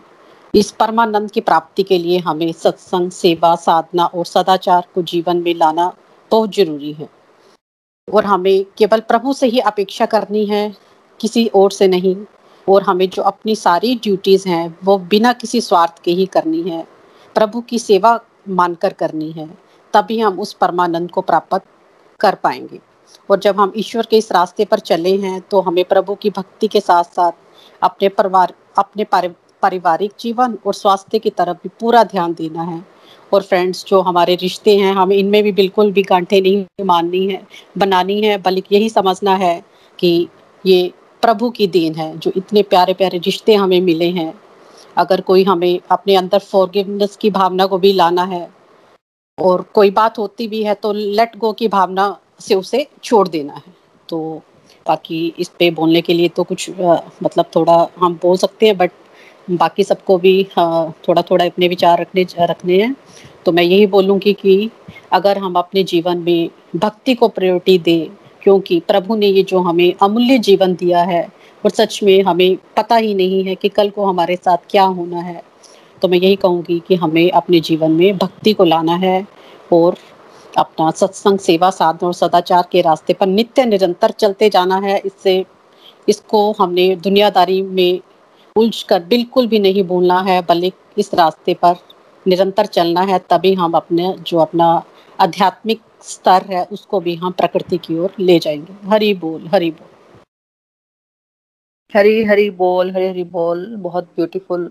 इस परमानंद की प्राप्ति के लिए हमें सत्संग, सेवा, साधना और सदाचार को जीवन में लाना बहुत ज़रूरी है। और हमें केवल प्रभु से ही अपेक्षा करनी है, किसी और से नहीं। और हमें जो अपनी सारी ड्यूटीज़ हैं, वो बिना किसी स्वार्थ के ही करनी है। प्रभु की सेवा मानकर करनी है, तभी हम उस परमानंद को प्राप्त कर पाएँगे। और जब हम ईश्वर के इस रास्ते पर चले हैं तो हमें प्रभु की भक्ति के साथ साथ अपने परिवार, अपने पारिवारिक जीवन और स्वास्थ्य की तरफ़ भी पूरा ध्यान देना है। और फ्रेंड्स जो हमारे रिश्ते हैं, हमें इनमें भी बिल्कुल भी गांठे नहीं माननी है, बनानी है, बल्कि यही समझना है कि ये प्रभु की देन है जो इतने प्यारे प्यारे रिश्ते हमें मिले हैं। अगर कोई हमें अपने अंदर फॉरगिवनेस की भावना को भी लाना है और कोई बात होती भी है तो लेट गो की भावना से उसे छोड़ देना है। तो बाकी इस पे बोलने के लिए तो कुछ आ, मतलब थोड़ा हम बोल सकते हैं बट बाकी सबको भी आ, थोड़ा थोड़ा अपने विचार रखने रखने हैं। तो मैं यही बोलूँगी कि अगर हम अपने जीवन में भक्ति को प्रायोरिटी दें क्योंकि प्रभु ने ये जो हमें अमूल्य जीवन दिया है, और सच में हमें पता ही नहीं है कि कल को हमारे साथ क्या होना है। तो मैं यही कहूँगी कि हमें अपने जीवन में भक्ति को लाना है, और अपना सत्संग, सेवा साधन और सदाचार के रास्ते पर नित्य, निरंतर चलते जाना है। इससे, इसको हमने दुनियादारी में उलझ कर बिल्कुल भी नहीं भूलना है, बल्कि इस रास्ते पर निरंतर चलना है, तभी हम अपने, जो अपना आध्यात्मिक स्तर है, उसको भी हम प्रकृति की ओर ले जाएँगे। हरी बोल हरी बोल। हरी हरी बोल, हरी हरी बोल, बहुत ब्यूटीफुल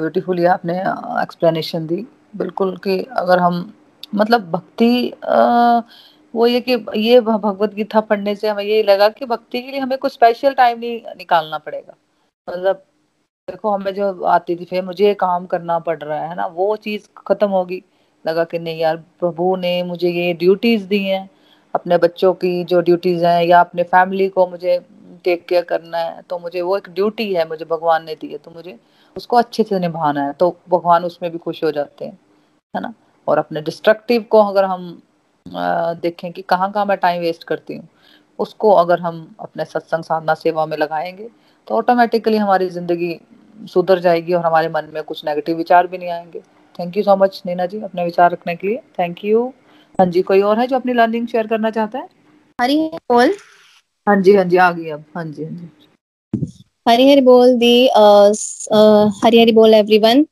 ब्यूटीफुल आपने एक्सप्लेनेशन दी। बिल्कुल कि अगर हम मतलब भक्ति वो ये कि ये भगवत गीता पढ़ने से हमें ये लगा कि भक्ति के लिए हमें कुछ स्पेशल टाइम नहीं निकालना पड़ेगा। मतलब देखो हमें जो आती थी, फिर मुझे काम करना पड़ रहा है ना? वो चीज़ खत्म होगी। लगा कि नहीं यार, प्रभु ने मुझे ये ड्यूटीज़ दी हैं। अपने बच्चों की जो ड्यूटीज़ हैं या अपने फैमिली को मुझे टेक केयर करना है तो मुझे वो एक ड्यूटी है, मुझे भगवान ने दी है तो मुझे उसको अच्छे से निभाना है तो भगवान उसमें भी खुश हो जाते हैं, है ना? और अपने डिस्ट्रक्टिव को अगर हम देखें कि कहाँ कहाँ मैं टाइम वेस्ट करती हूँ, उसको अगर हम अपने सत्संग साधना सेवा में लगाएँगे तो ऑटोमेटिकली हमारी ज़िंदगी सुधर जाएगी और हमारे मन में कुछ नेगेटिव विचार भी नहीं आएँगे। Thank you so much Neena ji अपने विचार रखने के लिए. थैंक यू हाँ जी कोई और है जो अपनी लर्निंग शेयर करना चाहता है? हरी बोल. हाँ जी हाँ जी आ गई अब. हाँ जी हाँ जी. हरी हरी बोल दी. हरी हरी बोल एवरीवन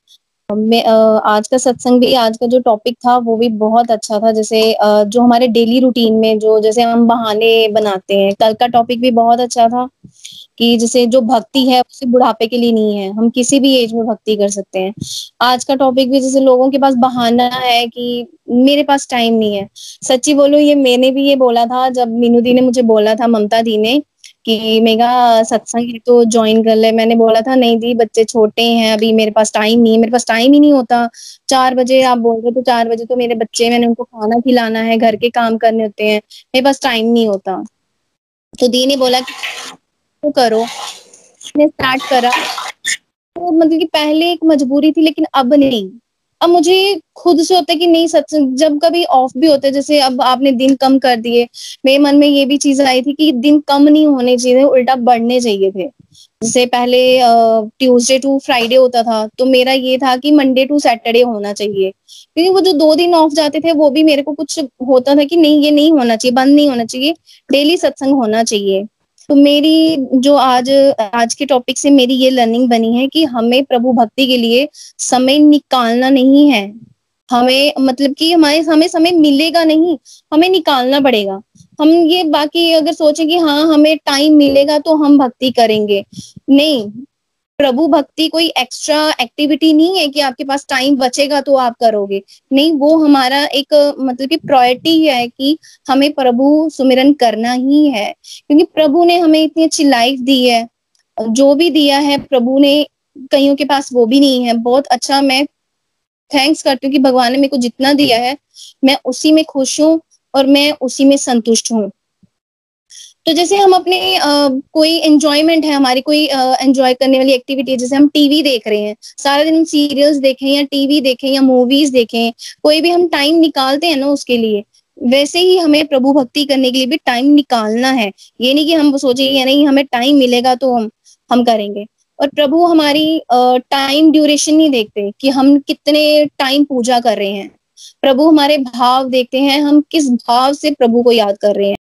मैं आज का सत्संग भी आज का जो टॉपिक था वो भी बहुत अच्छा था. जैसे जो हमारे डेली रूटीन में जो जैसे हम बहाने बनाते हैं कल का टॉपिक भी बहुत अच्छा था. कि जैसे जो भक्ति है, उसे बुढ़ापे के लिए नहीं है। हम किसी भी एज में भक्ति कर सकते हैं। आज का टॉपिक भी जैसे लोगों के पास बहाना है कि मेरे पास टाइम नहीं है। सच्ची बोलो, ये मैंने भी ये बोला था, जब मीनू दी ने मुझे बोला था, ममता दी ने, कि मेगा सत्संग है तो ज्वाइन कर ले। मैंने बोला था, नहीं दी, बच्चे छोटे हैं, अभी मेरे पास टाइम नहीं है। मेरे पास टाइम ही नहीं होता। चार बजे आप बोल रहे हो तो चार बजे तो मेरे बच्चे, मैंने उनको खाना खिलाना है, घर के काम करने होते हैं। मेरे पास टाइम नहीं होता। तो दी ने बोला तो करो। मैंने स्टार्ट करा। तो मतलब कि पहले एक मजबूरी थी, लेकिन अब नहीं। अब मुझे खुद से होता है कि नहीं, सच जब कभी ऑफ़ भी होता जैसे अब आपने दिन कम कर दिए। मेरे मन में ये भी चीज़ आई थी कि दिन कम नहीं होने चाहिए उल्टा बढ़ने चाहिए थे। जैसे पहले ट्यूसडे टू फ्राइडे होता था तो मेरा ये था कि मंडे टू सैटरडे होना चाहिए। क्योंकि वो जो दो दिन ऑफ़ जाते थे, वो भी मेरे को कुछ होता था कि नहीं, ये नहीं होना चाहिए, बंद नहीं होना चाहिए। डेली सत्संग होना चाहिए। तो मेरी जो आज आज के टॉपिक से मेरी ये लर्निंग बनी है कि हमें प्रभु भक्ति के लिए समय निकालना नहीं है। हमें मतलब कि हमारे, हमें समय मिलेगा नहीं, हमें निकालना पड़ेगा। हम ये बाकी अगर सोचें कि हाँ हमें टाइम मिलेगा तो हम भक्ति करेंगे। नहीं प्रभु भक्ति कोई एक्स्ट्रा एक्टिविटी नहीं है कि आपके पास टाइम बचेगा तो आप करोगे। नहीं, वो हमारा एक मतलब कि प्रायोरिटी है कि हमें प्रभु सुमिरन करना ही है। क्योंकि प्रभु ने हमें इतनी अच्छी लाइफ दी है। जो भी दिया है, प्रभु ने कईयों के पास वो भी नहीं है। बहुत अच्छा मैं थैंक्स करती हूँ कि भगवान ने मेरे को जितना दिया है, मैं उसी में खुश हूँ और मैं उसी में संतुष्ट हूँ। तो जैसे हम अपने कोई एंजॉयमेंट है, हमारी कोई एंजॉय करने वाली एक्टिविटी जैसे हम टीवी देख रहे हैं, सारा दिन सीरियल्स देखें या टीवी देखें या मूवीज़ देखें, कोई भी हम टाइम निकालते हैं ना उसके लिए, वैसे ही हमें प्रभु भक्ति करने के लिए भी टाइम निकालना है। ये नहीं कि हम सोचे नहीं, हमें टाइम मिलेगा तो हम हम करेंगे। और प्रभु हमारी टाइम ड्यूरेशन नहीं देखते कि हम कितने टाइम पूजा कर रहे हैं। प्रभु हमारे भाव देखते हैं, हम किस भाव से प्रभु को याद कर रहे हैं।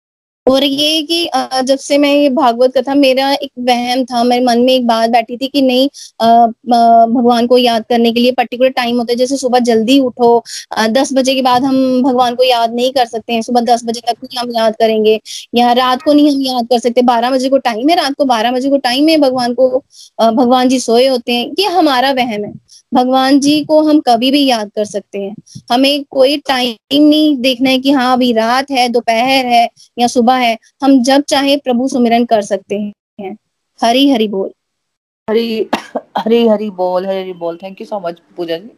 और ये कि जब से मैं ये भागवत कथा, मेरा एक वहम था, मेरे मन में एक बात बैठी थी कि नहीं भगवान को याद करने के लिए पर्टिकुलर टाइम होता है, जैसे सुबह जल्दी उठो दस बजे के बाद हम भगवान को याद नहीं कर सकते हैं, सुबह दस बजे तक नहीं हम याद करेंगे, या रात को नहीं हम याद कर सकते, बारह बजे को टाइम है, रात को बारह बजे को टाइम है भगवान को भगवान जी सोए होते हैं, ये हमारा वहम है। भगवान जी को हम कभी भी याद कर सकते हैं। हमें कोई टाइम नहीं देखना है कि हाँ अभी रात है, दोपहर है या सुबह है। हम जब चाहे प्रभु सुमिरन कर सकते हैं। हरी हरी बोल। हरी हरी हरी बोल, हरी हरी बोल। Thank you so much Pooja ji.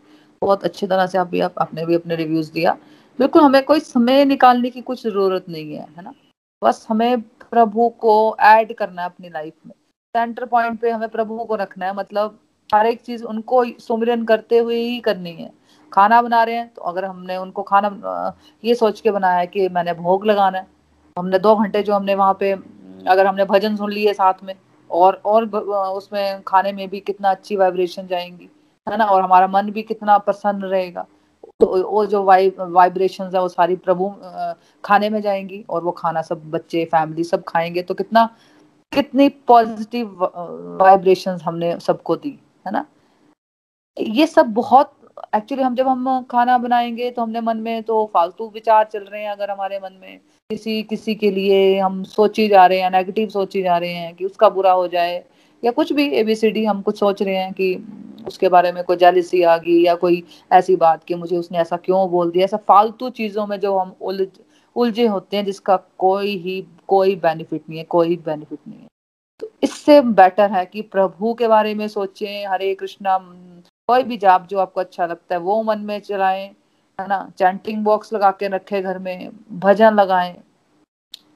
बहुत अच्छी तरह से आप भी, आप, आपने भी अपने रिव्यूज़ दिया। बिल्कुल, हमें कोई समय निकालने की कुछ ज़रूरत नहीं है है ना? बस हमें प्रभु को ऐड करना है अपनी लाइफ में। सेंटर पॉइंट पे हमें प्रभु को रखना है मतलब हर एक चीज़ उनको सुमिरन करते हुए ही करनी है। खाना बना रहे हैं तो अगर हमने उनको खाना ये सोच के बनाया है कि मैंने भोग लगाना है, हमने दो घंटे जो हमने वहाँ पे, अगर हमने भजन सुन लिए साथ में, और और उसमें खाने में भी कितना अच्छी वाइब्रेशन जाएँगी, है ना? और हमारा मन भी कितना प्रसन्न रहेगा तो वो जो वाइब वाइब्रेशन है, वो सारी प्रभु खाने में जाएँगी, और वो खाना सब बच्चे फैमिली सब खाएँगे तो कितना, कितनी पॉजिटिव वाइब्रेशन हमने सबको दी। है ना? ये सब बहुत एक्चुअली हम जब हम खाना बनाएँगे तो हमने मन में तो फालतू विचार चल रहे हैं अगर हमारे मन में। किसी किसी के लिए हम सोची जा रहे हैं नेगेटिव सोची जा रहे हैं कि उसका बुरा हो जाए या कुछ भी एबीसीडी हम कुछ सोच रहे हैं कि उसके बारे में कोई जेलिसी आ गई या कोई ऐसी बात कि मुझे उसने ऐसा क्यों बोल दिया। ऐसा फालतू चीज़ों में जो हम उलझ, उलझे होते हैं जिसका कोई ही, कोई बेनिफिट नहीं है, कोई बेनिफिट नहीं है। इससे बेटर है कि प्रभु के बारे में सोचें, हरे कृष्णा कोई भी जाप जो आपको अच्छा लगता है, वो मन में चलाएँ, है ना? चैंटिंग बॉक्स लगा के रखे घर में, भजन लगाएँ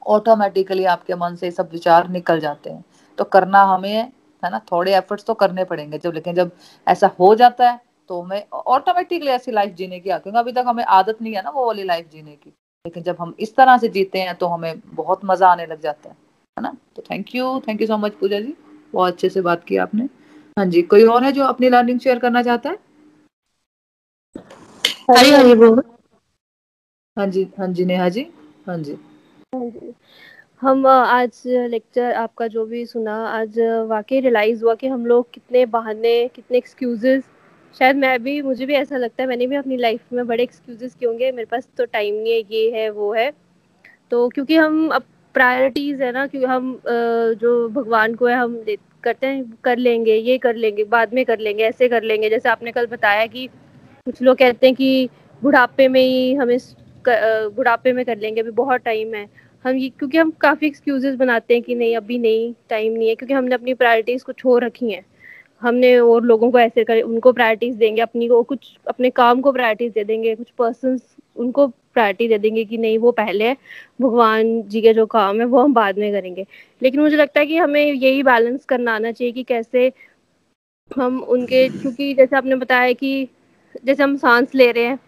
ऑटोमेटिकली आपके मन से सब विचार निकल जाते हैं। तो करना हमें, है ना? थोड़े एफर्ट्स तो करने पड़ेंगे जब, लेकिन जब ऐसा हो जाता है तो हमें ऑटोमेटिकली ऐसी लाइफ जीने की, क्योंकि अभी तक हमें आदत नहीं है ना वो वाली लाइफ जीने की। लेकिन जब हम इस तरह से जीते हैं तो हमें बहुत मज़ा आने लग जाता है। है ना? तो thank you thank you so much Pooja ji. बहुत अच्छे से बात की आपने। हाँ जी कोई और है जो अपनी लर्निंग शेयर करना चाहता है? हरी हरी बोल। हाँ जी हाँ जी नेहा जी। हाँ जी। हाँ जी। हम आज लेक्चर आपका जो भी सुना आज वाकई रियलाइज़ हुआ कि हम लोग कितने बहाने कितने एक्सक्यूजेस शायद मैं भी मुझे भी ऐसा लगता है मैंने भी अपनी लाइफ में बड़े एक्सक्यूजेस किए होंगे मेरे पास तो टाइम नहीं है ये है वो है। तो क्योंकि हम अब प्रायोरिटीज है ना क्योंकि हम जो भगवान को है, हम करते हैं, कर लेंगे, ये कर लेंगे, बाद में कर लेंगे, ऐसे कर लेंगे। जैसे आपने कल बताया कि कुछ लोग कहते हैं कि बुढ़ापे में ही हमें बुढ़ापे में कर लेंगे, अभी बहुत टाइम है। हम ये, क्योंकि हम काफ़ी एक्सक्यूजेस बनाते हैं कि नहीं, अभी नहीं टाइम नहीं है, क्योंकि हमने अपनी प्रायोरिटीज़ को छोड़ रखी हैं। हमने और लोगों को ऐसे कर, उनको प्रायोरिटीज़ देंगे, अपनी को कुछ, अपने काम को प्रायोरिटीज़ दे देंगे, कुछ पर्सन उनको प्रायोरिटी दे देंगे कि नहीं, वो पहले भगवान जी के जो काम है, वो हम बाद में करेंगे। लेकिन मुझे लगता है कि हमें यही बैलेंस करना आना चाहिए कि कैसे हम उनके, क्योंकि जैसे आपने बताया कि जैसे हम सांस ले रहे हैं,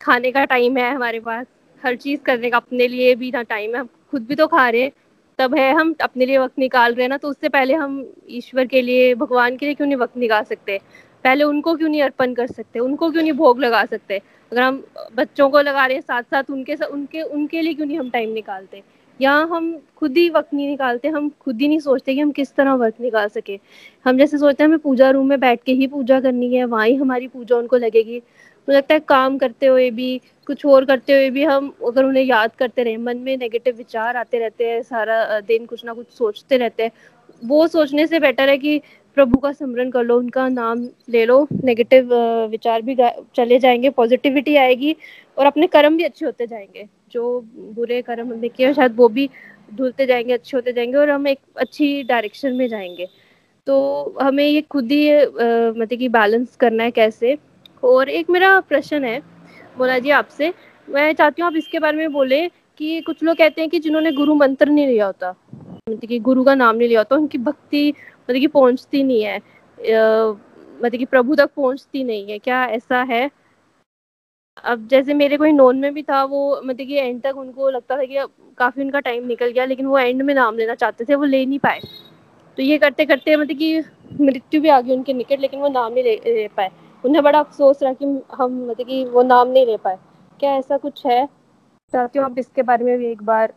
खाने का टाइम है हमारे पास, हर चीज़ करने का अपने लिए भी ना टाइम है, हम खुद भी तो खा रहे हैं, तब है हम अपने लिए वक्त निकाल रहे हैं ना तो उससे पहले हम ईश्वर के लिए, भगवान के लिए क्यों नहीं वक्त निकाल सकते? पहले उनको क्यों नहीं अर्पण कर सकते? उनको क्यों नहीं भोग लगा सकते? अगर हम बच्चों को लगा रहे हैं साथ साथ उनके साथ उनके उनके लिए क्यों नहीं हम टाइम निकालते? यहाँ हम खुद ही वक्त नहीं निकालते, हम खुद ही नहीं सोचते कि हम किस तरह वक्त निकाल सके। हम जैसे सोचते हैं, हमें पूजा रूम में बैठ के ही पूजा करनी है, वहाँ ही हमारी पूजा उनको लगेगी। मुझे लगता है काम करते हुए भी, कुछ और करते हुए भी हम अगर उन्हें याद करते रहे, मन में नेगेटिव विचार आते रहते हैं, सारा दिन कुछ ना कुछ सोचते रहते हैं, वो सोचने से बेटर है कि प्रभु का स्मरण कर लो, उनका नाम ले लो। नेगेटिव विचार भी चले जाएँगे पॉजिटिविटी आएगी और अपने कर्म भी अच्छे होते जाएँगे। जो बुरे कर्म हमने किए शायद वो भी धुलते जाएँगे, अच्छे होते जाएँगे और हम एक अच्छी डायरेक्शन में जाएँगे। तो हमें ये खुद ही मतलब कि बैलेंस करना है कैसे? और एक मेरा प्रश्न है बोला जी आपसे। मैं चाहती हूँ आप इसके बारे में बोले कि कुछ लोग कहते हैं कि जिन्होंने गुरु मंत्र नहीं लिया होता मतलब कि गुरु का नाम नहीं लिया होता, उनकी भक्ति मतलब कि पहुँचती नहीं है। मतलब कि प्रभु तक पहुँचती नहीं है। क्या ऐसा है? अब जैसे मेरे कोई नोन में भी था वो मतलब कि एंड तक उनको लगता था कि काफ़ी उनका टाइम निकल गया लेकिन वो एंड में नाम लेना चाहते थे वो ले नहीं पाए। तो ये करते करते मतलब कि मृत्यु भी आ गई उनके निकट लेकिन वो नाम नहीं ले, ले पाए। उन्हें बड़ा अफसोस रहा कि हम मतलब कि वो नाम नहीं ले पाए। क्या ऐसा कुछ है? चाहती हूँ आप इसके बारे में भी एक बार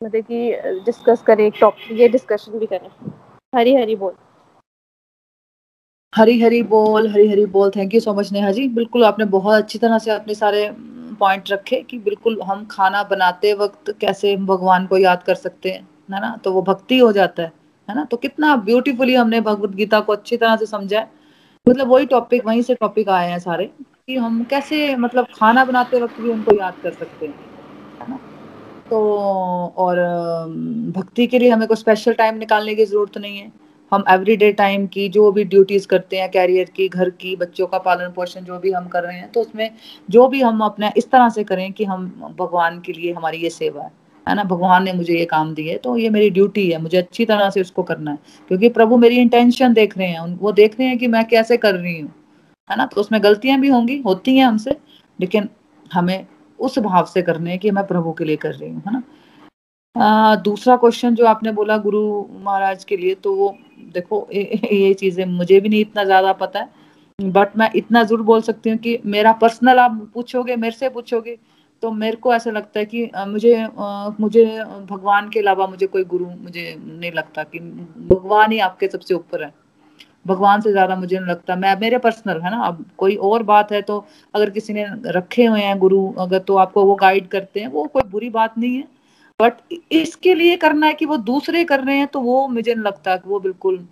मतलब कि डिस्कस करें एक टॉपिक ये डिस्कशन भी करें। हरी हरी बोल। हरी हरी बोल, हरी हरी बोल। Thank you so much Neha ji. बिल्कुल आपने बहुत अच्छी तरह से अपने सारे पॉइंट रखे कि बिल्कुल हम खाना बनाते वक्त कैसे भगवान को याद कर सकते हैं, है ना? तो वो भक्ति हो जाता है है ना? तो कितना ब्यूटीफुली हमने भगवत गीता को अच्छी तरह से समझा मतलब वही टॉपिक वहीं से टॉपिक आए हैं सारे कि हम कैसे मतलब खाना बनाते वक्त भी उनको याद कर सकते हैं। तो और भक्ति के लिए हमें कोई स्पेशल टाइम निकालने की ज़रूरत नहीं है। हम एवरीडे टाइम की जो भी ड्यूटीज़ करते हैं कैरियर की, घर की, बच्चों का पालन पोषण जो भी हम कर रहे हैं तो उसमें जो भी हम अपने इस तरह से करें कि हम भगवान के लिए हमारी ये सेवा है। है ना? भगवान ने मुझे ये काम दिए तो ये मेरी ड्यूटी है, मुझे अच्छी तरह से उसको करना है। क्योंकि प्रभु मेरी इंटेंशन देख रहे हैं वो देख रहे हैं कि मैं कैसे कर रही हूँ। है ना? तो उसमें गलतियाँ भी होंगी, होती हैं हमसे, लेकिन हमें उस भाव से करने की मैं प्रभु के लिए कर रही हूँ है ना? आ, दूसरा क्वेश्चन जो आपने बोला गुरु महाराज के लिए तो वो देखो ये चीज़ें मुझे भी नहीं इतना ज़्यादा पता है बट मैं इतना ज़रूर बोल सकती हूँ कि मेरा पर्सनल आप पूछोगे मेरे से पूछोगे तो मेरे को ऐसा लगता है कि मुझे मुझे भगवान के अलावा मुझे कोई गुरु मुझे नहीं लगता कि भगवान ही आपके सबसे ऊपर है। भगवान से ज़्यादा मुझे नहीं लगता। मैं मेरे पर्सनल है ना। अब कोई और बात है तो अगर किसी ने रखे हुए हैं गुरु अगर तो आपको वो गाइड करते हैं वो कोई बुरी बात नहीं है। बट इसके लिए करना है कि वो दूसरे कर रहे हैं तो वो मुझे नहीं लगता कि वो बिल्कुल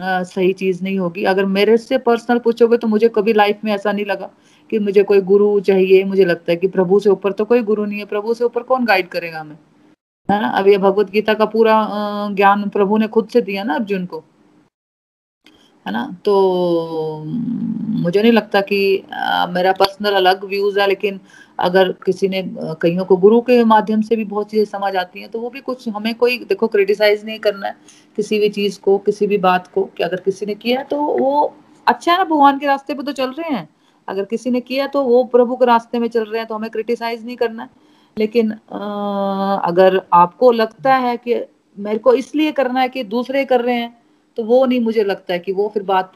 आ, सही चीज़ नहीं होगी। अगर मेरे से पर्सनल पूछोगे तो मुझे कभी लाइफ में ऐसा नहीं लगा कि मुझे कोई गुरु चाहिए। मुझे लगता है कि प्रभु से ऊपर तो कोई गुरु नहीं है। प्रभु से ऊपर कौन गाइड करेगा हमें? है ना? अब ये भगवत गीता का पूरा ज्ञान प्रभु ने खुद से दिया ना अर्जुन को। है ना? तो मुझे नहीं लगता कि आ, मेरा पर्सनल अलग व्यूज़ है लेकिन अगर किसी ने कईयों को गुरु के माध्यम से भी बहुत चीज़ें समझ आती हैं तो वो भी कुछ हमें कोई देखो क्रिटिसाइज नहीं करना है किसी भी चीज़ को किसी भी बात को कि अगर किसी ने किया तो वो अच्छा है ना भगवान के रास्ते पे तो चल रहे हैं। अगर किसी ने किया तो वो प्रभु के रास्ते में चल रहे हैं तो हमें क्रिटिसाइज नहीं करना लेकिन आ, अगर आपको लगता है कि मेरे को इसलिए करना है कि दूसरे कर रहे हैं तो वो नहीं मुझे लगता है कि वो फिर बात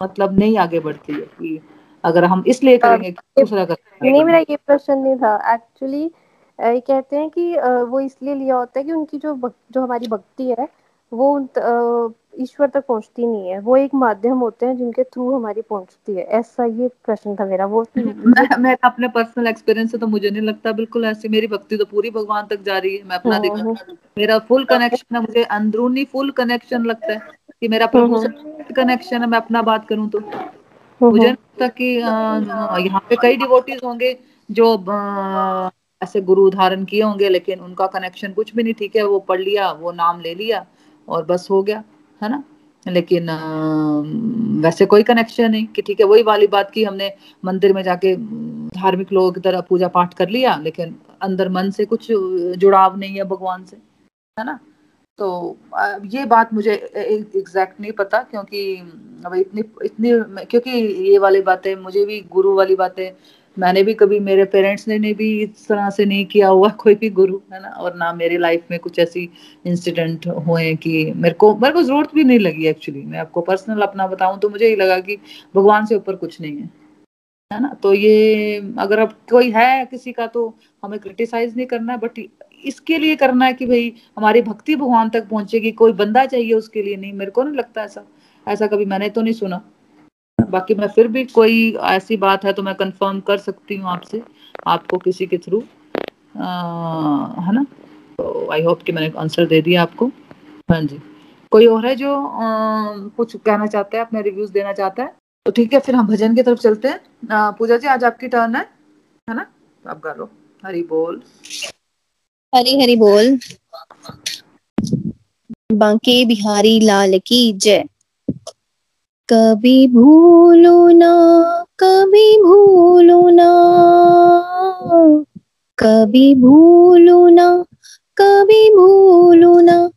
मतलब नहीं आगे बढ़ती है कि अगर हम इसलिए करेंगे दूसरा कर नहीं मेरा ये प्रश्न नहीं था। एक्चुअली कहते हैं कि वो इसलिए लिया होता है कि उनकी जो जो हमारी भक्ति है वो ईश्वर तक पहुँचती नहीं है। वो एक माध्यम होते हैं जिनके थ्रू हमारी पहुँचती है। ऐसा ये प्रश्न था मेरा। वो मैं, मैं अपने पर्सनल एक्सपीरियंस से तो मुझे नहीं लगता बिल्कुल ऐसे। मेरी भक्ति तो पूरी भगवान तक जा रही है। मैं अपना देखा। हम्म। मेरा फुल कनेक्शन है। मुझे अंदरूनी फुल कनेक्शन लगता है कि मेरा प्रभु से कनेक्शन है। मैं अपना बात करूँ तो। मुझे लगता कि यहाँ पे कई डिवोटीज होंगे जो ऐसे गुरु धारण किए होंगे लेकिन उनका कनेक्शन कुछ भी नहीं। ठीक है वो पढ़ लिया वो नाम ले लिया और बस हो गया। है ना? लेकिन वैसे कोई कनेक्शन नहीं कि ठीक है, वही वाली बात की हमने मंदिर में जाके धार्मिक लोगों की तरह पूजा पाठ कर लिया, लेकिन अंदर मन से कुछ जुड़ाव नहीं है भगवान से, है ना? तो ये बात मुझे एग्जैक्ट नहीं पता क्योंकि अब इतनी इतनी क्योंकि ये वाली बातें, मुझे भी गुरु वाली बातें मैंने भी कभी मेरे पेरेंट्स ने, ने भी इस तरह से नहीं किया हुआ कोई भी गुरु है ना? और ना मेरी लाइफ में कुछ ऐसी इंसिडेंट हुए कि मेरे को मेरे को ज़रूरत भी नहीं लगी एक्चुअली मैं आपको पर्सनल अपना बताऊँ तो मुझे ही लगा कि भगवान से ऊपर कुछ नहीं है है ना? तो ये अगर अब कोई है किसी का तो हमें क्रिटिसाइज नहीं करना है बट इसके लिए करना है कि भाई हमारी भक्ति भगवान तक पहुंचेगी कोई बंदा चाहिए उसके लिए नहीं मेरे को नहीं लगता ऐसा। ऐसा कभी मैंने तो नहीं सुना। बाकी मैं फिर भी कोई ऐसी बात है तो मैं कंफर्म कर सकती हूँ आपसे, आपको किसी के थ्रू है ना? तो आई होप कि मैंने आंसर दे दिया आपको। हाँ जी। कोई और है जो कुछ कहना चाहता है, अपने रिव्यूज़ देना चाहता है? तो ठीक है, फिर हम भजन की तरफ़ चलते हैं। पूजा जी, आज आपकी टर्न है है ना? तो आप गा लो। हरी बोल। हरी हरी बोल। बांके बिहारी लाल की जय। कभी भूलो ना, कभी भूलो ना। कभी भूलो ना, कभी भूलो ना।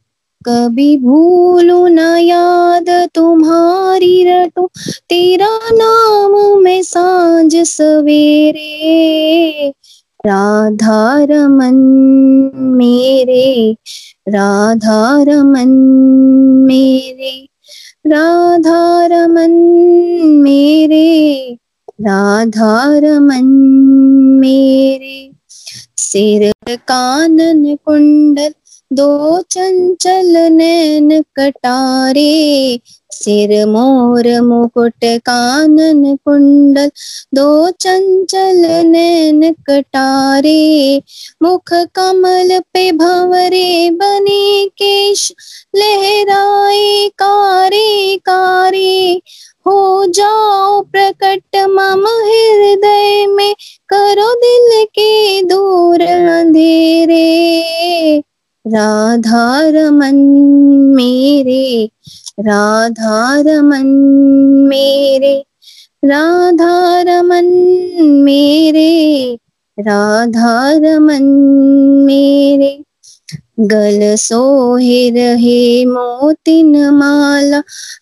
कभी भूलो ना याद तुम्हारी रटो। तेरा नाम मैं साँझ सवेरे। राधा रमन मेरे, राधा रमन मेरे। राधा रमन मेरे राधा रमन मेरे। सिर कानन कुंडल दो चंचल नैन कटारे, सिर मोर मुकुट कानन कुंडल। दो चंचल नैन कटारे, मुख कमल पे भंवरे बने केश। लहराए कारे कारे, हो जाओ प्रकट मम हृदय में, करो दिल के दूर अंधेरे। राधा रमन मेरे राधा रमन मेरे राधा रमन मेरे राधा रमन मेरे गल सोहे रहे मोतिन माला,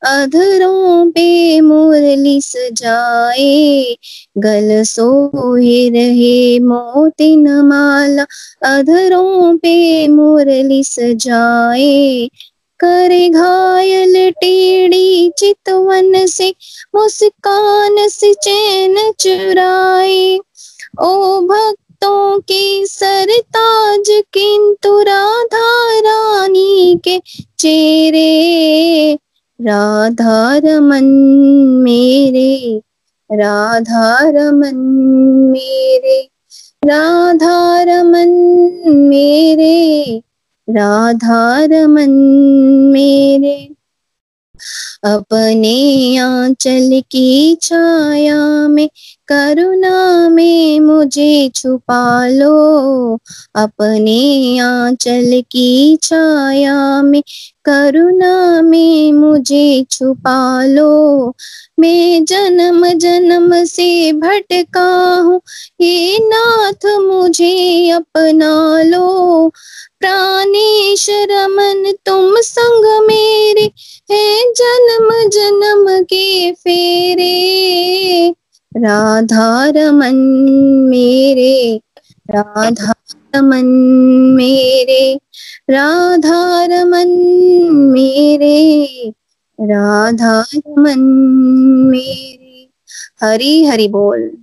अधरों पे मुरली सजाए। गल सोहे रहे मोतिन माला, अधरों पे मुरली सजाए। करे घायल टेढ़ी चितवन से, मुस्कान से चैन चुराए। ओ भक्तों की सरताज, किंतु राधा रानी के चेहरे राधा रमन मेरे, राधा रमन मेरे, राधा रमन मेरे, राधा रमन मेरे। अपने आंचल की छाया में, करुणा में मुझे छुपा लो। अपने आंचल की छाया में, करुणा में मुझे छुपा लो। मैं जन्म जन्म से भटका हूँ ये नाथ मुझे अपना लो। प्राणेश रमन तुम संग मेरे है, जन्म जन्म के फेरे। राधा रमन मेरे, राधा रमन मेरे, राधा रमन मेरे, राधा रमन मेरे। हरी हरि बोल।